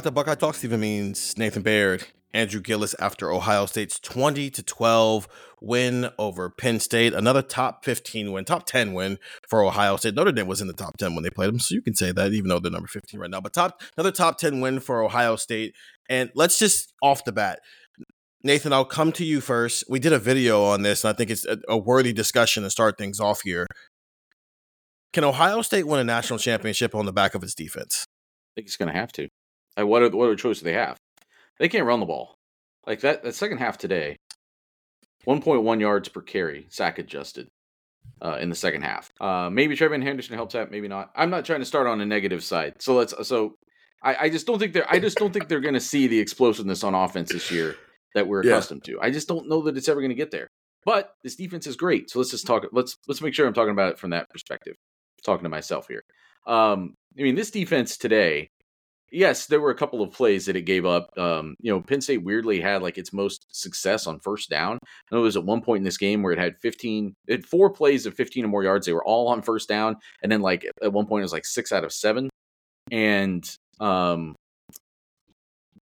back to Buckeye Talk. Stephen Means, Nathan Baird, Andrew Gillis after Ohio State's 20 to 12 win over Penn State. Another top 15 win, top 10 win for Ohio State. Notre Dame was in the top 10 when they played them, so you can say that even though they're number 15 right now. But top another top 10 win for Ohio State. And let's just off the bat, Nathan, I'll come to you first. We did a video on this, and I think it's a, a worthy discussion to start things off here. Can Ohio State win a national championship on the back of its defense? I think it's going to have to. Like, what what other choice do they have? They can't run the ball. Like that that second half today, 1.1 yards per carry, sack adjusted. Uh, in the second half, uh, maybe TreVeyon Henderson helps out, maybe not. I'm not trying to start on a negative side, so let's. So, I, I just don't think they're. I just don't think they're going to see the explosiveness on offense this year that we're yeah. accustomed to. I just don't know that it's ever going to get there. But this defense is great, so let's just talk. Let's let's make sure I'm talking about it from that perspective. I'm talking to myself here. Um, I mean, this defense today yes, there were a couple of plays that it gave up. Um, you know, Penn State weirdly had like its most success on first down. I know there was at one point in this game where it had 15, it had four plays of 15 or more yards. They were all on first down. And then like at one point it was like six out of seven. And, um,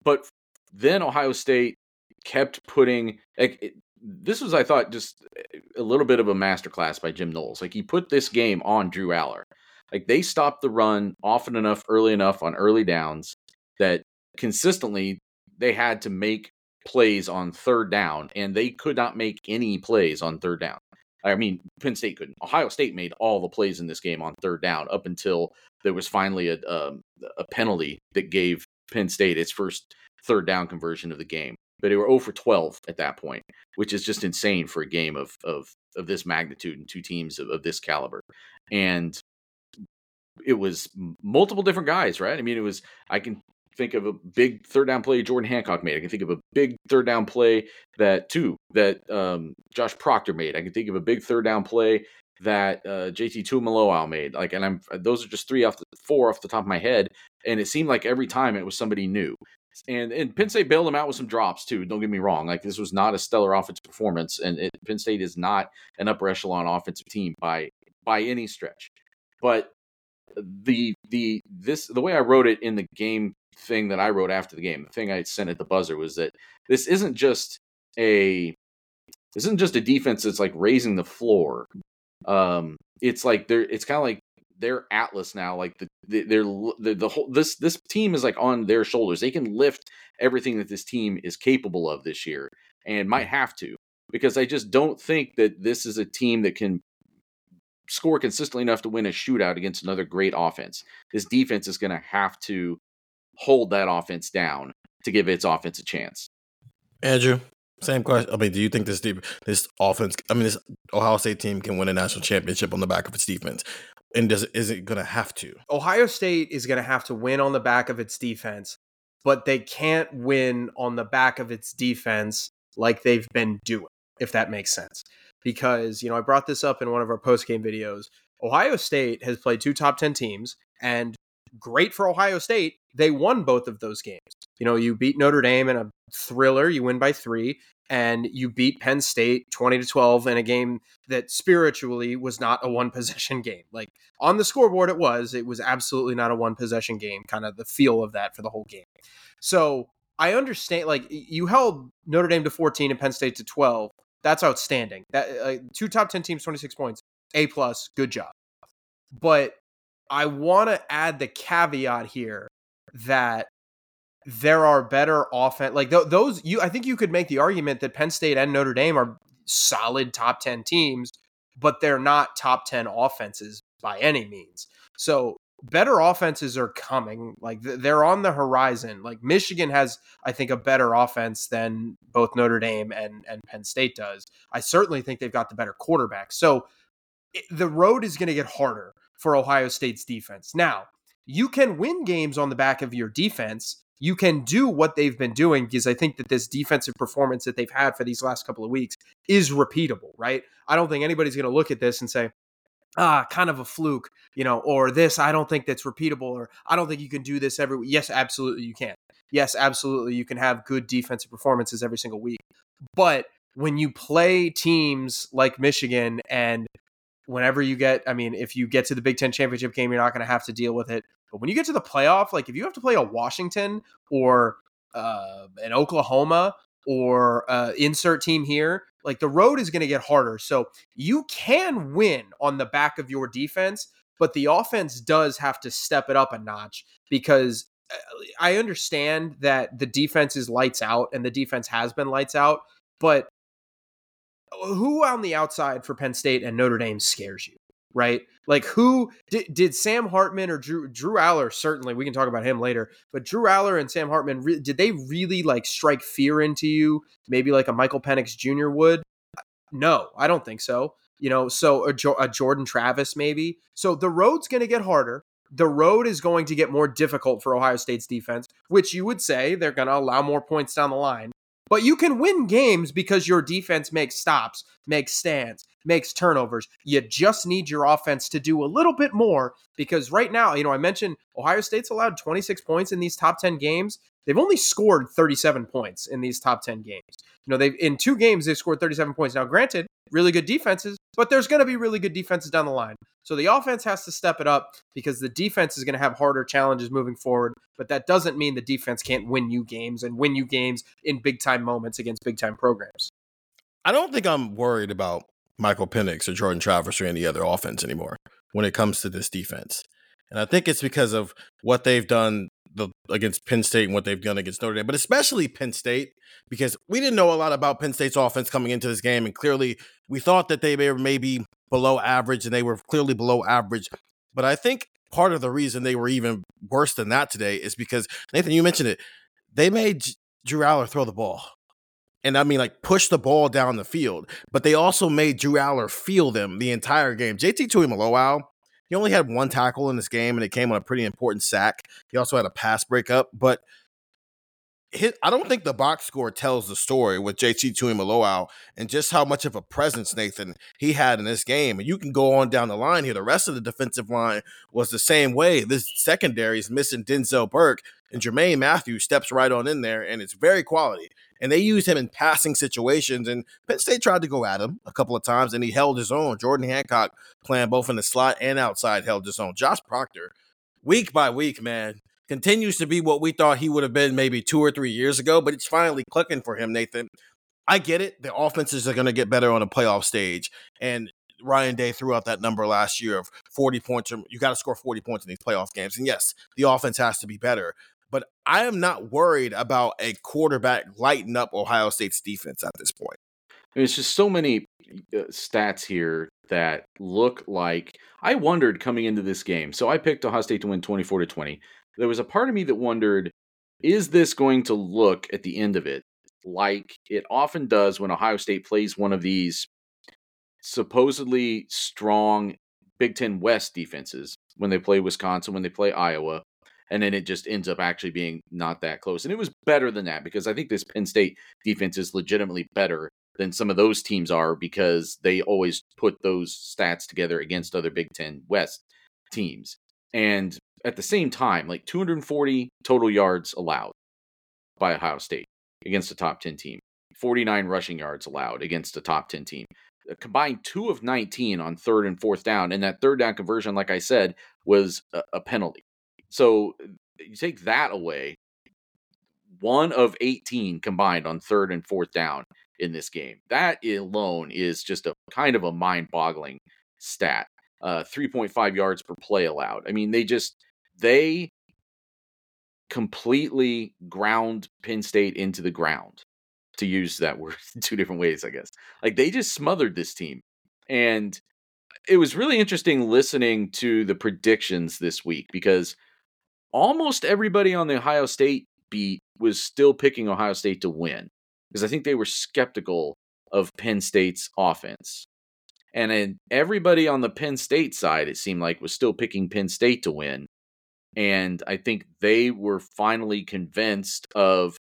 but then Ohio State kept putting, like, it, this was, I thought, just a little bit of a masterclass by Jim Knowles. Like he put this game on Drew Allar. Like they stopped the run often enough, early enough on early downs that consistently they had to make plays on third down, and they could not make any plays on third down. I mean, Penn State couldn't. Ohio State made all the plays in this game on third down up until there was finally a, um, a penalty that gave Penn State its first third down conversion of the game. But they were 0 for 12 at that point, which is just insane for a game of of of this magnitude and two teams of, of this caliber. And it was multiple different guys, right? I mean, it was I can think of a big third down play Jordan Hancock made. I can think of a big third down play that two that um, Josh Proctor made. I can think of a big third down play that uh, JT Tuimoloau made. Like, and I'm those are just three off the four off the top of my head, and it seemed like every time it was somebody new. And and Penn State bailed them out with some drops too. Don't get me wrong; like this was not a stellar offensive performance, and it, Penn State is not an upper echelon offensive team by by any stretch. But the the this the way I wrote it in the game thing that I wrote after the game, the thing I sent at the buzzer was that this isn't just a this isn't just a defense that's like raising the floor. Um, it's like they're it's kind of like their atlas now. Like the, the they're the, the whole this this team is like on their shoulders. They can lift everything that this team is capable of this year, and might have to because I just don't think that this is a team that can score consistently enough to win a shootout against another great offense. This defense is going to have to hold that offense down to give its offense a chance. Andrew, same question. I mean, do you think this deep, this offense? I mean, this Ohio State team can win a national championship on the back of its defense, and does is it going to have to? Ohio State is going to have to win on the back of its defense, but they can't win on the back of its defense like they've been doing. If that makes sense because, you know, I brought this up in one of our post game videos. Ohio State has played two top 10 teams, and great for Ohio State. They won both of those games. You know, you beat Notre Dame in a thriller, you win by three, and you beat Penn State 20 to 12 in a game that spiritually was not a one possession game. Like on the scoreboard, it was. It was absolutely not a one possession game, kind of the feel of that for the whole game. So I understand, like, you held Notre Dame to 14 and Penn State to 12 that's outstanding. That uh, two top 10 teams 26 points. A plus, good job. But I want to add the caveat here that there are better offense like th- those you I think you could make the argument that Penn State and Notre Dame are solid top 10 teams, but they're not top 10 offenses by any means. So better offenses are coming. Like they're on the horizon. Like Michigan has, I think, a better offense than both Notre Dame and and Penn State does. I certainly think they've got the better quarterback. So it, the road is going to get harder for Ohio State's defense. Now you can win games on the back of your defense. You can do what they've been doing because I think that this defensive performance that they've had for these last couple of weeks is repeatable, right? I don't think anybody's going to look at this and say, ah, kind of a fluke, you know, or this, I don't think that's repeatable, or I don't think you can do this every Yes, absolutely you can. yes, absolutely, you can have good defensive performances every single week. But when you play teams like Michigan and whenever you get, I mean, if you get to the Big Ten championship game, you're not going to have to deal with it. But when you get to the playoff, like if you have to play a Washington or uh, an Oklahoma or uh, insert team here, like the road is going to get harder. So you can win on the back of your defense, but the offense does have to step it up a notch because uh, I understand that the defense is lights out and the defense has been lights out, but who on the outside for Penn State and Notre Dame scares you? Right? Like who did, did Sam Hartman or Drew Drew Allar certainly we can talk about him later, but Drew Allar and Sam Hartman re- did they really like strike fear into you? Maybe like a Michael Penix Jr. would? No, I don't think so. You know, so a, jo- a Jordan Travis maybe. So the road's going to get harder. The road is going to get more difficult for Ohio State's defense, which you would say they're going to allow more points down the line. But you can win games because your defense makes stops, makes stands, makes turnovers. You just need your offense to do a little bit more because right now, you know, I mentioned Ohio State's allowed 26 points in these top 10 games. They've only scored 37 points in these top 10 games. You know, they've in two games they've scored 37 points. Now, granted, really good defenses, but there's going to be really good defenses down the line. So the offense has to step it up because the defense is going to have harder challenges moving forward. But that doesn't mean the defense can't win you games and win you games in big time moments against big time programs. I don't think I'm worried about Michael Penix or Jordan Travis or any other offense anymore when it comes to this defense. And I think it's because of what they've done the, against Penn State and what they've done against Notre Dame, but especially Penn State, because we didn't know a lot about Penn State's offense coming into this game. And clearly, we thought that they were maybe below average, and they were clearly below average. But I think part of the reason they were even worse than that today is because, Nathan, you mentioned it, they made Drew Allar throw the ball. And I mean, like, push the ball down the field. But they also made Drew Allar feel them the entire game. JT Tuimoloau, he only had one tackle in this game, and it came on a pretty important sack. He also had a pass breakup, but his, I don't think the box score tells the story with JT Tuimoloau and just how much of a presence Nathan he had in this game. And you can go on down the line here. The rest of the defensive line was the same way. This secondary is missing Denzel Burke, and Jermaine Mathews steps right on in there, and it's very quality. And they used him in passing situations, and Penn State tried to go at him a couple of times, and he held his own. Jordan Hancock playing both in the slot and outside held his own. Josh Proctor, week by week, man, continues to be what we thought he would have been maybe two or three years ago, but it's finally clicking for him, Nathan. I get it. The offenses are going to get better on a playoff stage. And Ryan Day threw out that number last year of 40 points. Or you got to score 40 points in these playoff games. And yes, the offense has to be better. But I am not worried about a quarterback lighting up Ohio State's defense at this point. It's just so many uh, stats here that look like I wondered coming into this game. So I picked Ohio State to win 24 to 20 there was a part of me that wondered is this going to look at the end of it like it often does when Ohio State plays one of these supposedly strong Big Ten West defenses when they play Wisconsin, when they play Iowa, and then it just ends up actually being not that close. And it was better than that because I think this Penn State defense is legitimately better than some of those teams are because they always put those stats together against other Big Ten West teams. And at the same time, like 240 total yards allowed by Ohio State against a top 10 team, 49 rushing yards allowed against a top 10 team. A combined two of 19 on third and fourth down. And that third down conversion, like I said, was a, a penalty. So you take that away, one of 18 combined on third and fourth down in this game. That alone is just a kind of a mind boggling stat. Uh, 3.5 yards per play allowed. I mean, they just they completely ground Penn State into the ground, to use that word two different ways, I guess. Like they just smothered this team. And it was really interesting listening to the predictions this week because almost everybody on the Ohio State beat was still picking Ohio State to win because I think they were skeptical of Penn State's offense. And everybody on the Penn State side, it seemed like, was still picking Penn State to win. And I think they were finally convinced of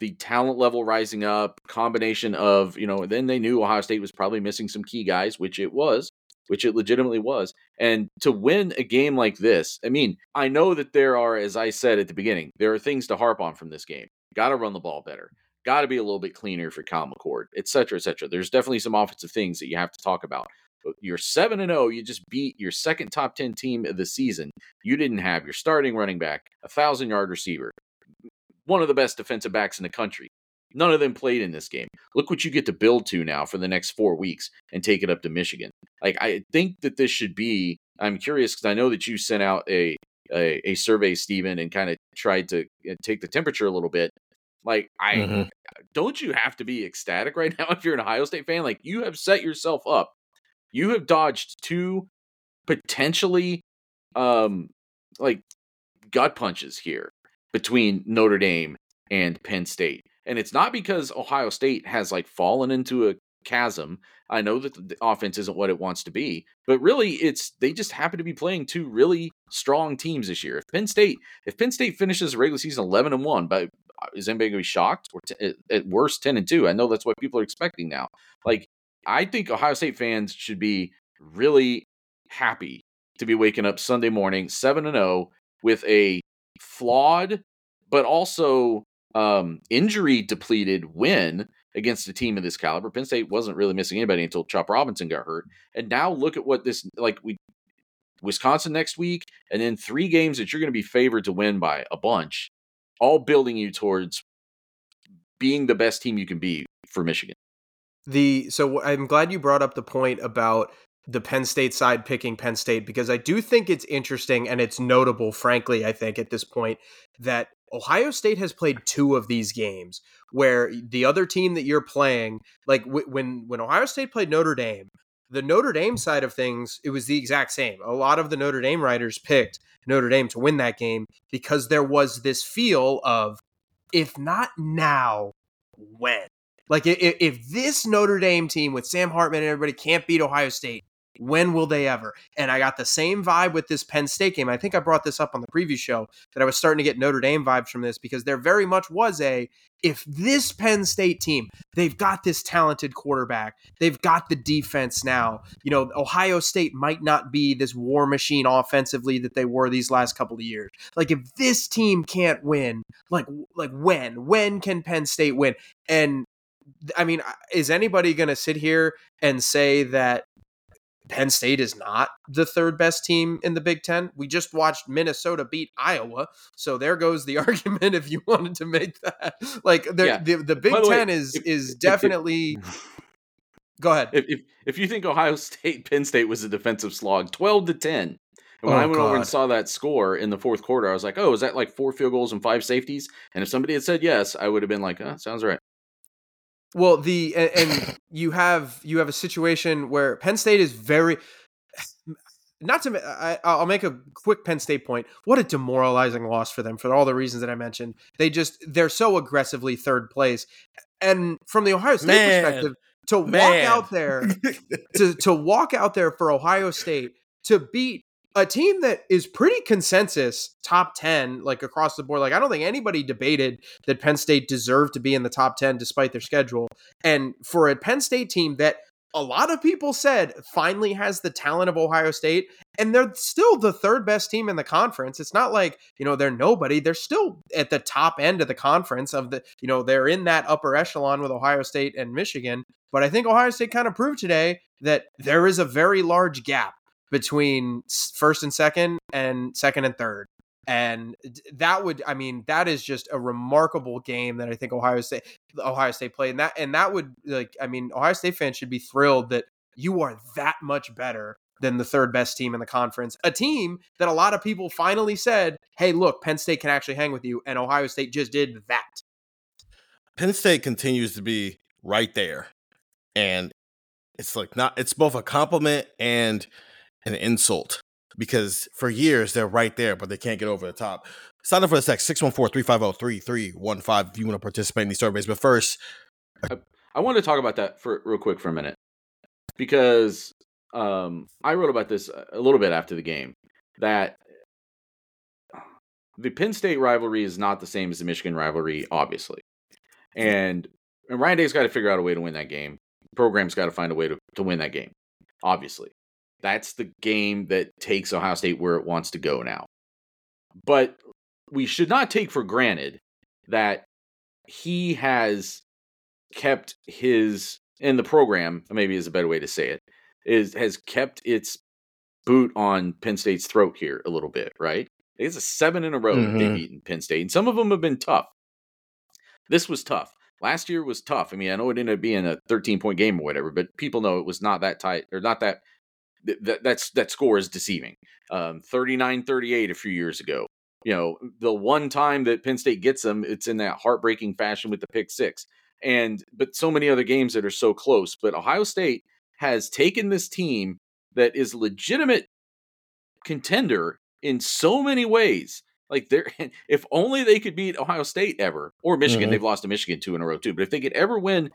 the talent level rising up, combination of, you know, then they knew Ohio State was probably missing some key guys, which it was. which it legitimately was. And to win a game like this, I mean, I know that there are, as I said at the beginning, there are things to harp on from this game. Got to run the ball better. Got to be a little bit cleaner for Kyle McCord, et cetera, et cetera. There's definitely some offensive things that you have to talk about. You're 7 and 0. You just beat your second top 10 team of the season. You didn't have your starting running back, a 1,000 yard receiver, one of the best defensive backs in the country. None of them played in this game. Look what you get to build to now for the next four weeks and take it up to Michigan. Like I think that this should be. I'm curious because I know that you sent out a a, a survey, Stephen, and kind of tried to uh, take the temperature a little bit. Like I Mhm. don't you have to be ecstatic right now if you're an Ohio State fan? Like you have set yourself up. You have dodged two potentially um like gut punches here between Notre Dame and Penn State. And it's not because Ohio State has like fallen into a chasm. I know that the offense isn't what it wants to be, but really it's they just happen to be playing two really strong teams this year. If Penn State, if Penn State finishes the regular season 11 and 1, but is anybody going to be shocked or t- at- at worst 10 and 2? I know that's what people are expecting now. Like I think Ohio State fans should be really happy to be waking up Sunday morning 7 and 0 with a flawed but also um, injury depleted win against a team of this caliber. Penn State wasn't really missing anybody until Chop Robinson got hurt. And now look at what this like we Wisconsin next week, and then three games that you're going to be favored to win by a bunch, all building you towards being the best team you can be for Michigan. The so I'm glad you brought up the point about the Penn State side picking Penn State because I do think it's interesting and it's notable, frankly, I think at this point that Ohio State has played two of these games where the other team that you're playing, like w- when when Ohio State played Notre Dame, the Notre Dame side of things, it was the exact same. A lot of the Notre Dame writers picked Notre Dame to win that game because there was this feel of if not now, when? Like if, if this Notre Dame team with Sam Hartman and everybody can't beat Ohio State, when will they ever? And I got the same vibe with this Penn State game. I think I brought this up on the previous show that I was starting to get Notre Dame vibes from this because there very much was a if this Penn State team, they've got this talented quarterback, they've got the defense now. You know, Ohio State might not be this war machine offensively that they were these last couple of years. Like if this team can't win, like like when? When can Penn State win? And I mean, is anybody going to sit here and say that Penn State is not the third best team in the Big Ten? We just watched Minnesota beat Iowa, so there goes the argument. If you wanted to make that, like the Yeah. the, the Big the way, Ten is if- is if- definitely. Go ahead. If, if if you think Ohio State Penn State was a defensive slog, twelve to ten. And when Oh, I went over and saw that score in the fourth quarter, I was like, "Oh, is that like four field goals and five safeties?" And if somebody had said yes, I would have been like, "Oh, sounds right." Well, the and, and you have you have a situation where Penn State is very not to. I, I'll make a quick Penn State point. What a demoralizing loss for them for all the reasons that I mentioned. They just they're so aggressively third place, and from the Ohio State Man. perspective, to walk out there to to walk out there for Ohio State to beat a team that is pretty consensus top 10 like across the board. Like I don't think anybody debated that Penn State deserved to be in the top 10 despite their schedule. And for a Penn State team that a lot of people said finally has the talent of Ohio State and they're still the third best team in the conference it's not like you know they're nobody. They're still at the top end of the conference of the you know they're in that upper echelon with Ohio State and Michigan. But I think Ohio State kind of proved today that there is a very large gap between first and second and second and third. And that would, I mean, that is just a remarkable game that I think Ohio State, Ohio State played. And that, and that would like, I mean, Ohio State fans should be thrilled that you are that much better than the third best team in the conference. A team that a lot of people finally said, hey, look, Penn State can actually hang with you. And Ohio State just did that. Penn State continues to be right there. And it's like not it's both a compliment and an insult because for years they're right there, but they can't get over the top. Sign up for the text 614-350-3315 if you want to participate in these surveys. But first, I wanted to talk about that for real quick for a minute because um, I wrote about this a little bit after the game that the Penn State rivalry is not the same as the Michigan rivalry, obviously, and and Ryan Day's got to figure out a way to win that game. The program's got to find a way to, to win that game, obviously. That's the game that takes Ohio State where it wants to go now. But we should not take for granted that he has kept his in the program, maybe is a better way to say it, is has kept its boot on Penn State's throat here a little bit, right? It's a seven in a row mm-hmm. they've beaten Penn State, and some of them have been tough. This was tough. Last year was tough. I mean, I know it ended up being a 13 point game or whatever, but people know it was not that tight or not that. That that's that score is deceiving. Um, 39-38 a few years ago. You know, the one time that Penn State gets them, it's in that heartbreaking fashion with the pick six. And but so many other games that are so close. But Ohio State has taken this team that is legitimate contender in so many ways. Like they're if only they could beat Ohio State ever or Michigan. Mm-hmm. They've lost to Michigan two in a row too. But if they could ever win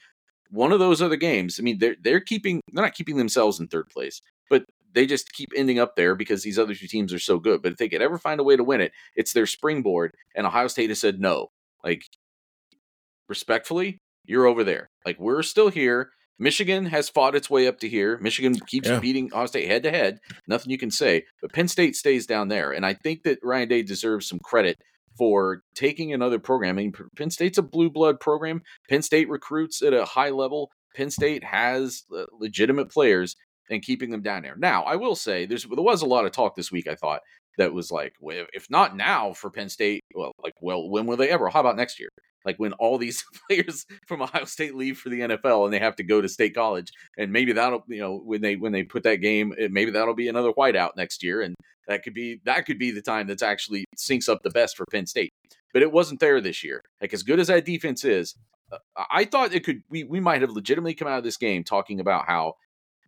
one of those other games, I mean, they're they're keeping they're not keeping themselves in third place, but they just keep ending up there because these other two teams are so good. But if they could ever find a way to win it, it's their springboard. And Ohio State has said no. Like respectfully, you're over there. Like we're still here. Michigan has fought its way up to here. Michigan keeps yeah. beating Ohio State head to head. Nothing you can say. But Penn State stays down there. And I think that Ryan Day deserves some credit for taking another program. I mean, Penn State's a blue blood program. Penn State recruits at a high level. Penn State has uh, legitimate players and keeping them down there. Now, I will say there's there was a lot of talk this week. I thought that was like, if not now for Penn State, well, like, well, when will they ever? How about next year? like when all these players from Ohio State leave for the NFL and they have to go to state college, and maybe that'll you know when they when they put that game, maybe that'll be another whiteout next year, and that could be that could be the time that's actually syncs up the best for Penn State. But it wasn't there this year. Like as good as that defense is, uh, I thought it could. We we might have legitimately come out of this game talking about how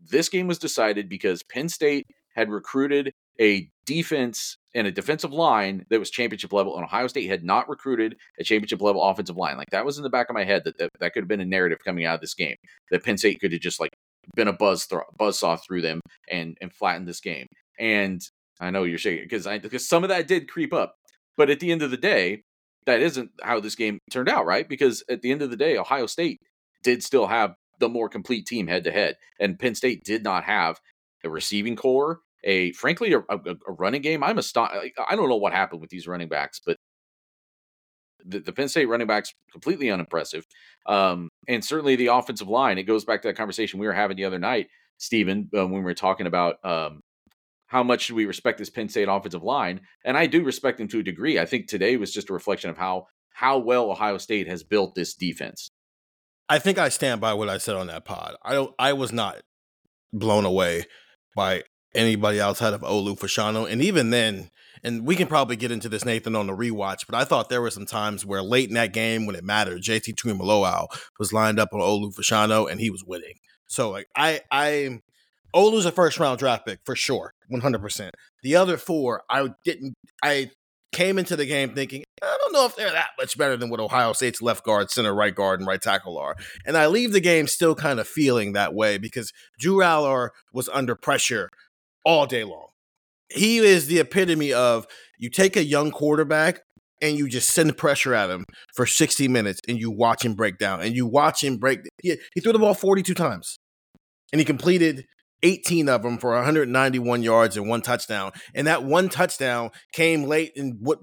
this game was decided because Penn State had recruited a defense and a defensive line that was championship level, and Ohio State had not recruited a championship level offensive line. Like that was in the back of my head that that, that could have been a narrative coming out of this game that Penn State could have just like been a buzz th- buzz saw through them and and flattened this game. And I know you're shaking because I because some of that did creep up, but at the end of the day, that isn't how this game turned out, right? Because at the end of the day, Ohio State did still have the more complete team head to head, and Penn State did not have a receiving corps a frankly a, a, a running game. I'm a astonished. I don't know what happened with these running backs, but the, the Penn State running backs completely unimpressive, um, and certainly the offensive line. It goes back to that conversation we were having the other night, Stephen, uh, when we were talking about um, how much should we respect this Penn State offensive line, and I do respect them to a degree. I think today was just a reflection of how how well Ohio State has built this defense. I think I stand by what I said on that pod. I don't. I was not blown away by anybody outside of Olu Fashanu. And even then, and we can probably get into this, Nathan, on the rewatch, but I thought there were some times where late in that game when it mattered, JT Tuimoloau was lined up on Olu Fashanu and he was winning. So like I I Olu's a first round draft pick for sure, 100%. The other four, I didn't I came into the game thinking, I don't know if they're that much better than what Ohio State's left guard, center, right guard, and right tackle are. And I leave the game still kind of feeling that way because Drew Allar was under pressure all day long. He is the epitome of you take a young quarterback and you just send pressure at him for 60 minutes and you watch him break down and you watch him break. He, he threw the ball 42 times and he completed 18 of them for 191 yards and one touchdown. And that one touchdown came late in what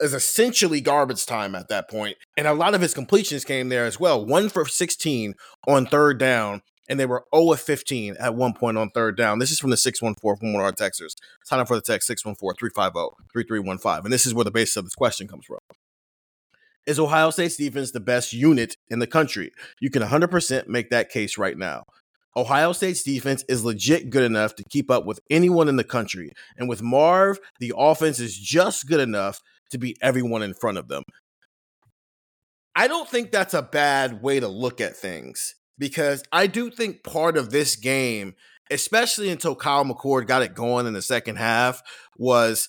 is essentially garbage time at that point. And a lot of his completions came there as well. One for 16 on third down and they were 0 of 15 at one point on third down. This is from the 614 from one of our texters. Sign up for the text 614 350 3315. And this is where the basis of this question comes from. Is Ohio State's defense the best unit in the country? You can 100% make that case right now. Ohio State's defense is legit good enough to keep up with anyone in the country. And with Marv, the offense is just good enough to beat everyone in front of them. I don't think that's a bad way to look at things because I do think part of this game, especially until Kyle McCord got it going in the second half, was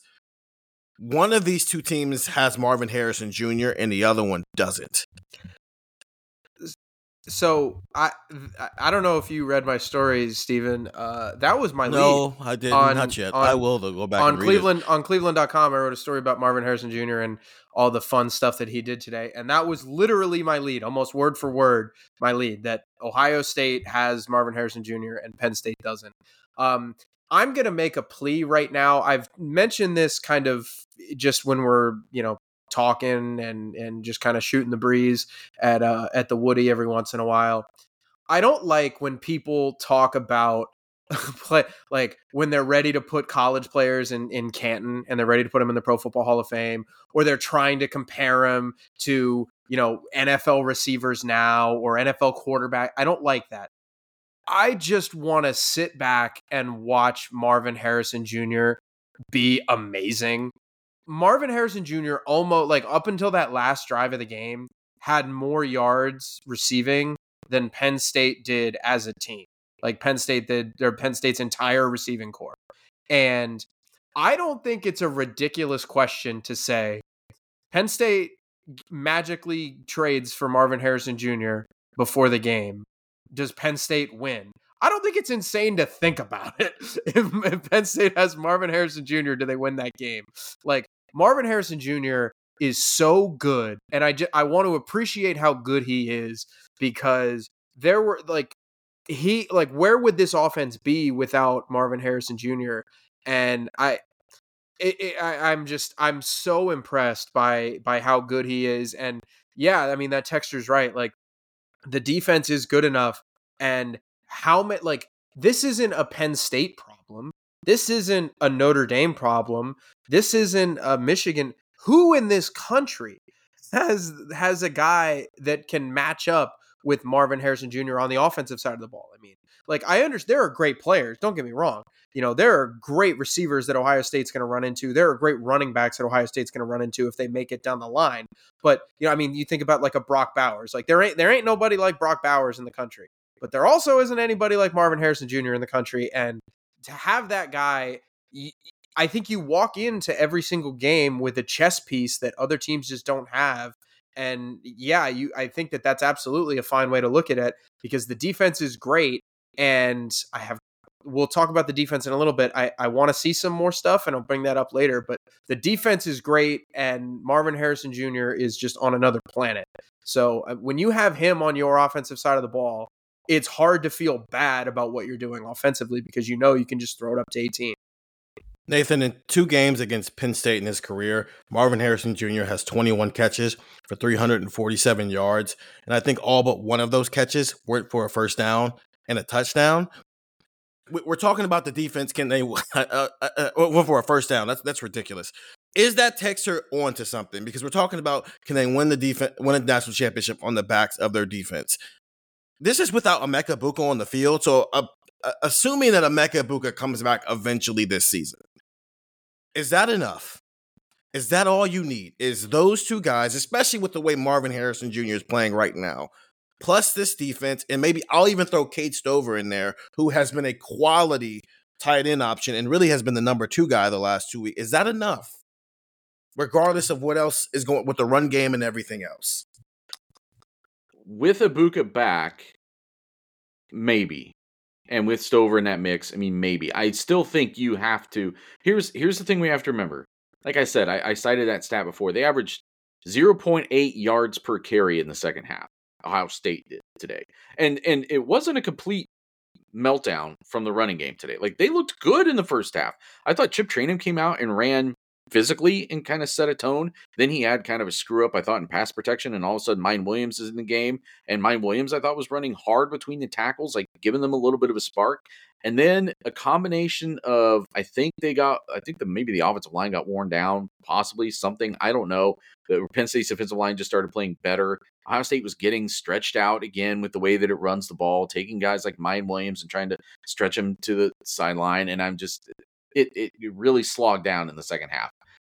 one of these two teams has Marvin Harrison Jr. and the other one doesn't. So I I don't know if you read my stories, Stephen. Uh, that was my lead. no. I didn't. On, not yet. On, I will though, go back on Cleveland it. on Cleveland.com. I wrote a story about Marvin Harrison Jr. and all the fun stuff that he did today, and that was literally my lead, almost word for word my lead. That Ohio State has Marvin Harrison Jr. and Penn State doesn't. Um, I'm going to make a plea right now. I've mentioned this kind of just when we're, you know, talking and and just kind of shooting the breeze at uh at the Woody every once in a while. I don't like when people talk about play like when they're ready to put college players in in Canton and they're ready to put them in the Pro Football Hall of Fame or they're trying to compare them to, you know, NFL receivers now or NFL quarterback. I don't like that. I just want to sit back and watch Marvin Harrison Jr. be amazing. Marvin Harrison Jr. almost like up until that last drive of the game had more yards receiving than Penn State did as a team. Like Penn State did their Penn State's entire receiving corps. And I don't think it's a ridiculous question to say Penn State magically trades for Marvin Harrison Jr. before the game. Does Penn State win? I don't think it's insane to think about it. If, if, Penn State has Marvin Harrison Jr., do they win that game? Like Marvin Harrison Jr. is so good, and I just, I want to appreciate how good he is because there were like he like where would this offense be without Marvin Harrison Jr. and I it, it, I, I'm just I'm so impressed by by how good he is and yeah I mean that texture's right like the defense is good enough and how many like this isn't a Penn State problem this isn't a Notre Dame problem this isn't a Michigan who in this country has has a guy that can match up with Marvin Harrison Jr. on the offensive side of the ball. I mean, like I understand there are great players. Don't get me wrong. You know, there are great receivers that Ohio State's going to run into. There are great running backs that Ohio State's going to run into if they make it down the line. But you know, I mean, you think about like a Brock Bowers. Like there ain't there ain't nobody like Brock Bowers in the country. But there also isn't anybody like Marvin Harrison Jr. in the country. And to have that guy, I think you walk into every single game with a chess piece that other teams just don't have and yeah, you I think that that's absolutely a fine way to look at it because the defense is great and I have we'll talk about the defense in a little bit. I, I want to see some more stuff and I'll bring that up later. But the defense is great and Marvin Harrison Jr. is just on another planet. So uh, when you have him on your offensive side of the ball, it's hard to feel bad about what you're doing offensively because you know you can just throw it up to 18. Nathan, in two games against Penn State in his career, Marvin Harrison Jr. has 21 catches for 347 yards. And I think all but one of those catches went for a first down and a touchdown. We're talking about the defense. Can they uh, uh, uh, went for a first down? That's that's ridiculous. Is that texture onto something? Because we're talking about can they win the defense, win a national championship on the backs of their defense? This is without Emeka Egbuka on the field. So, uh, assuming that Emeka Egbuka comes back eventually this season, is that enough? Is that all you need? Is those two guys, especially with the way Marvin Harrison Jr. is playing right now, plus this defense, and maybe I'll even throw Cade Stover in there, who has been a quality tight end option and really has been the number two guy the last two weeks. Is that enough? Regardless of what else is going with the run game and everything else. With Egbuka back, maybe and with Stover in that mix, I mean, maybe. I still think you have to. Here's here's the thing we have to remember. Like I said, I, I cited that stat before. They averaged 0.8 yards per carry in the second half. Ohio State did today, and and it wasn't a complete meltdown from the running game today. Like they looked good in the first half. I thought Chip Trayanum came out and ran physically and kind of set a tone. Then he had kind of a screw up, I thought, in pass protection, and all of a sudden, Miyan Williams is in the game, and Miyan Williams, I thought, was running hard between the tackles, like giving them a little bit of a spark. And then a combination of, I think they got, I think the maybe the offensive line got worn down, possibly something, I don't know. The Penn State's defensive line just started playing better. Ohio State was getting stretched out again with the way that it runs the ball, taking guys like Miyan Williams and trying to stretch him to the sideline. And I'm just, it, it really slogged down in the second half.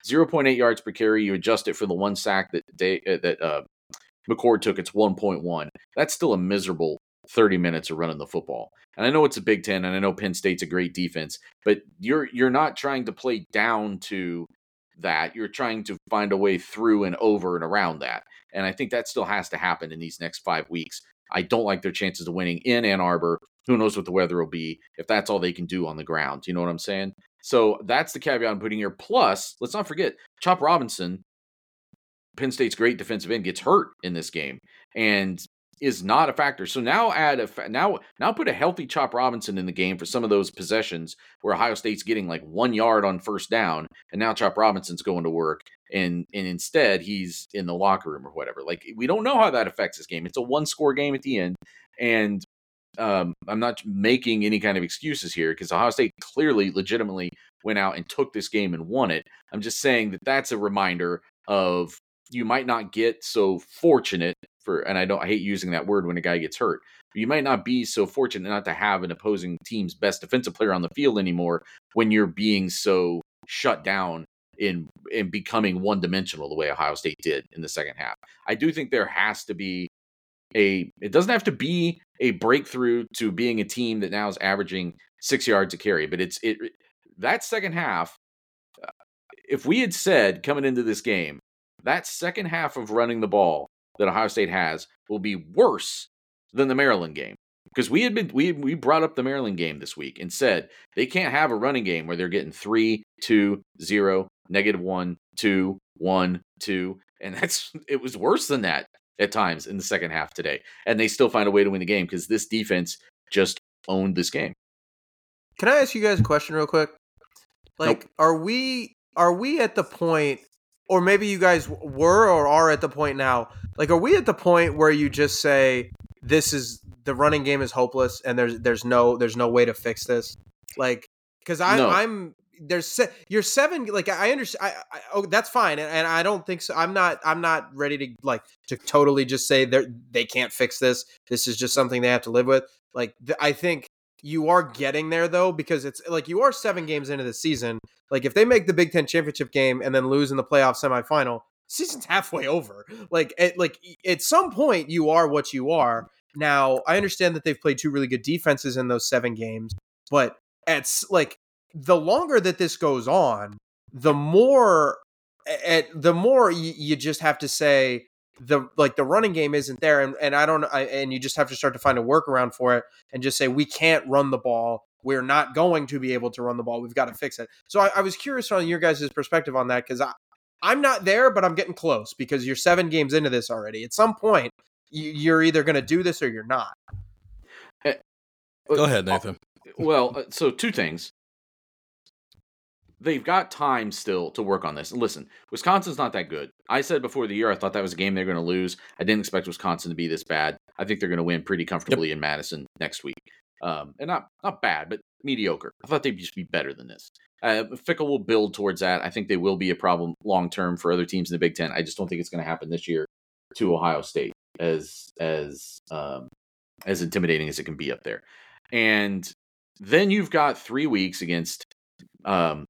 0.8 yards per carry. You adjust it for the one sack that they, uh, that uh, McCord took. It's 1.1. That's still a miserable 30 minutes of running the football. And I know it's a Big Ten, and I know Penn State's a great defense, but you're you're not trying to play down to that. You're trying to find a way through and over and around that. And I think that still has to happen in these next five weeks. I don't like their chances of winning in Ann Arbor. Who knows what the weather will be if that's all they can do on the ground? You know what I'm saying? So that's the caveat I'm putting here. Plus, let's not forget, Chop Robinson, Penn State's great defensive end, gets hurt in this game. And is not a factor. So now add a fa- now now put a healthy Chop Robinson in the game for some of those possessions where Ohio State's getting like one yard on first down, and now Chop Robinson's going to work, and and instead he's in the locker room or whatever. Like we don't know how that affects this game. It's a one score game at the end, and um, I'm not making any kind of excuses here because Ohio State clearly, legitimately went out and took this game and won it. I'm just saying that that's a reminder of you might not get so fortunate for, and I don't, I hate using that word when a guy gets hurt. But you might not be so fortunate not to have an opposing team's best defensive player on the field anymore when you're being so shut down in in becoming one dimensional the way Ohio State did in the second half. I do think there has to be a it doesn't have to be a breakthrough to being a team that now is averaging 6 yards a carry, but it's it that second half uh, if we had said coming into this game that second half of running the ball that Ohio State has will be worse than the Maryland game. Because we had been we we brought up the Maryland game this week and said they can't have a running game where they're getting three, two, zero, negative one, two, one, two, and that's it was worse than that at times in the second half today, and they still find a way to win the game because this defense just owned this game. Can I ask you guys a question real quick? Like, nope. are we are we at the point, or maybe you guys were or are at the point now? Like, are we at the point where you just say this is the running game is hopeless and there's there's no there's no way to fix this? Like, because I'm no. I'm there's se- you're seven like i understand I, I, oh that's fine and, and, i don't think so i'm not i'm not ready to like to totally just say they they can't fix this this is just something they have to live with like th- i think you are getting there though because it's like you are seven games into the season like if they make the big ten championship game and then lose in the playoff semifinal season's halfway over like at like at some point you are what you are. Now i understand that they've played two really good defenses in those seven games but at like the longer that this goes on, the more at the more you, you just have to say the like the running game isn't there and, and I don't I, and you just have to start to find a workaround for it and just say we can't run the ball. We're not going to be able to run the ball. We've got to fix it. So I, I was curious on your guys' perspective on that because I I'm not there but I'm getting close because you're seven games into this already. At some point you, you're either going to do this or you're not. Eh, go ahead Nathan. well uh, so two things they've got time still to work on this. And listen, Wisconsin's not that good. I said before the year I thought that was a game they're going to lose. I didn't expect Wisconsin to be this bad. I think they're going to win pretty comfortably yep. in Madison next week. Um, and not not bad, but mediocre. I thought they'd just be better than this. Uh, Fickell will build towards that. I think they will be a problem long term for other teams in the Big Ten. I just don't think it's going to happen this year to Ohio State as as um, as intimidating as it can be up there. And then you've got three weeks against um,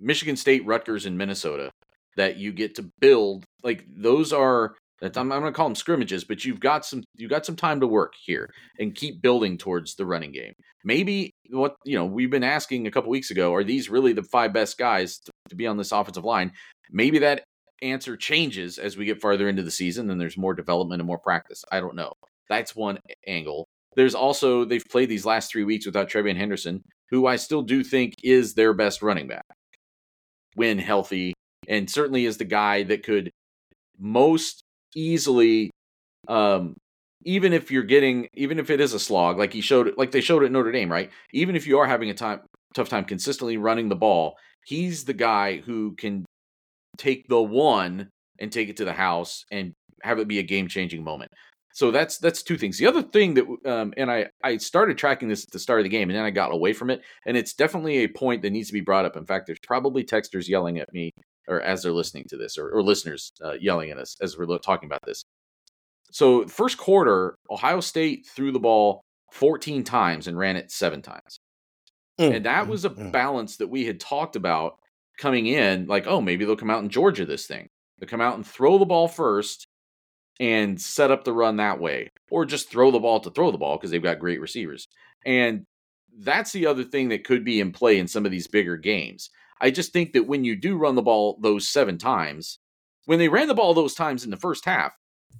Michigan State, Rutgers, and Minnesota that you get to build. Like those are I'm, I'm going to call them scrimmages, but you've got some you've got some time to work here and keep building towards the running game. Maybe what you know we've been asking a couple weeks ago are these really the five best guys to, to be on this offensive line? Maybe that answer changes as we get farther into the season and there's more development and more practice. I don't know. That's one angle. There's also they've played these last three weeks without TreVeyon Henderson, who I still do think is their best running back when healthy, and certainly is the guy that could most easily, um, even if you're getting, even if it is a slog, like he showed, like they showed at Notre Dame, right? Even if you are having a time tough time consistently running the ball, he's the guy who can take the one and take it to the house and have it be a game changing moment. So that's that's two things. The other thing that um, and I I started tracking this at the start of the game and then I got away from it and it's definitely a point that needs to be brought up. In fact, there's probably texters yelling at me or as they're listening to this or, or listeners uh, yelling at us as we're talking about this. So first quarter, Ohio State threw the ball 14 times and ran it seven times. Mm. And that was a mm. balance that we had talked about coming in, like, oh, maybe they'll come out in Georgia this thing. They'll come out and throw the ball first and set up the run that way, or just throw the ball to throw the ball because they've got great receivers. And that's the other thing that could be in play in some of these bigger games. I just think that when you do run the ball those seven times, when they ran the ball those times in the first half,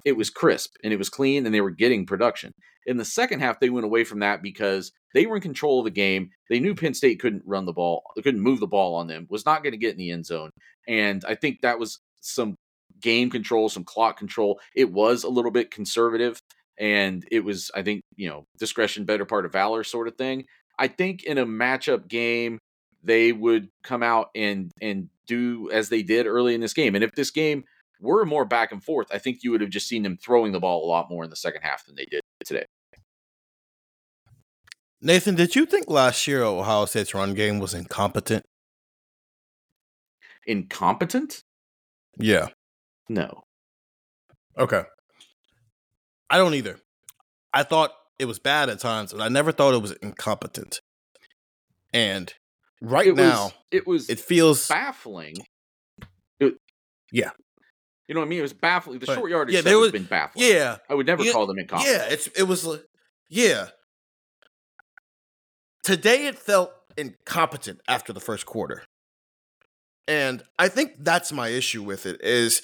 it was crisp and it was clean and they were getting production. In the second half, they went away from that because they were in control of the game. They knew Penn State couldn't run the ball, couldn't move the ball on them, was not going to get in the end zone. And I think that was some game control, some clock control. It was a little bit conservative, and it was I think you know discretion better part of valor sort of thing. I think in a matchup game they would come out and and do as they did early in this game. And if this game were more back and forth, I think you would have just seen them throwing the ball a lot more in the second half than they did today. Nathan, did you think last year Ohio State's run game was incompetent? Incompetent? Yeah. No. Okay. I don't either. I thought it was bad at times, but I never thought it was incompetent. And right it now, was, it was it feels baffling. It, Yeah. You know what I mean? It was baffling. The But, short yardage yeah, stuff there has been baffling. yeah, I would never Yeah, call them incompetent. yeah. It's it was yeah. Today it felt incompetent after the first quarter, and I think that's my issue with it. Is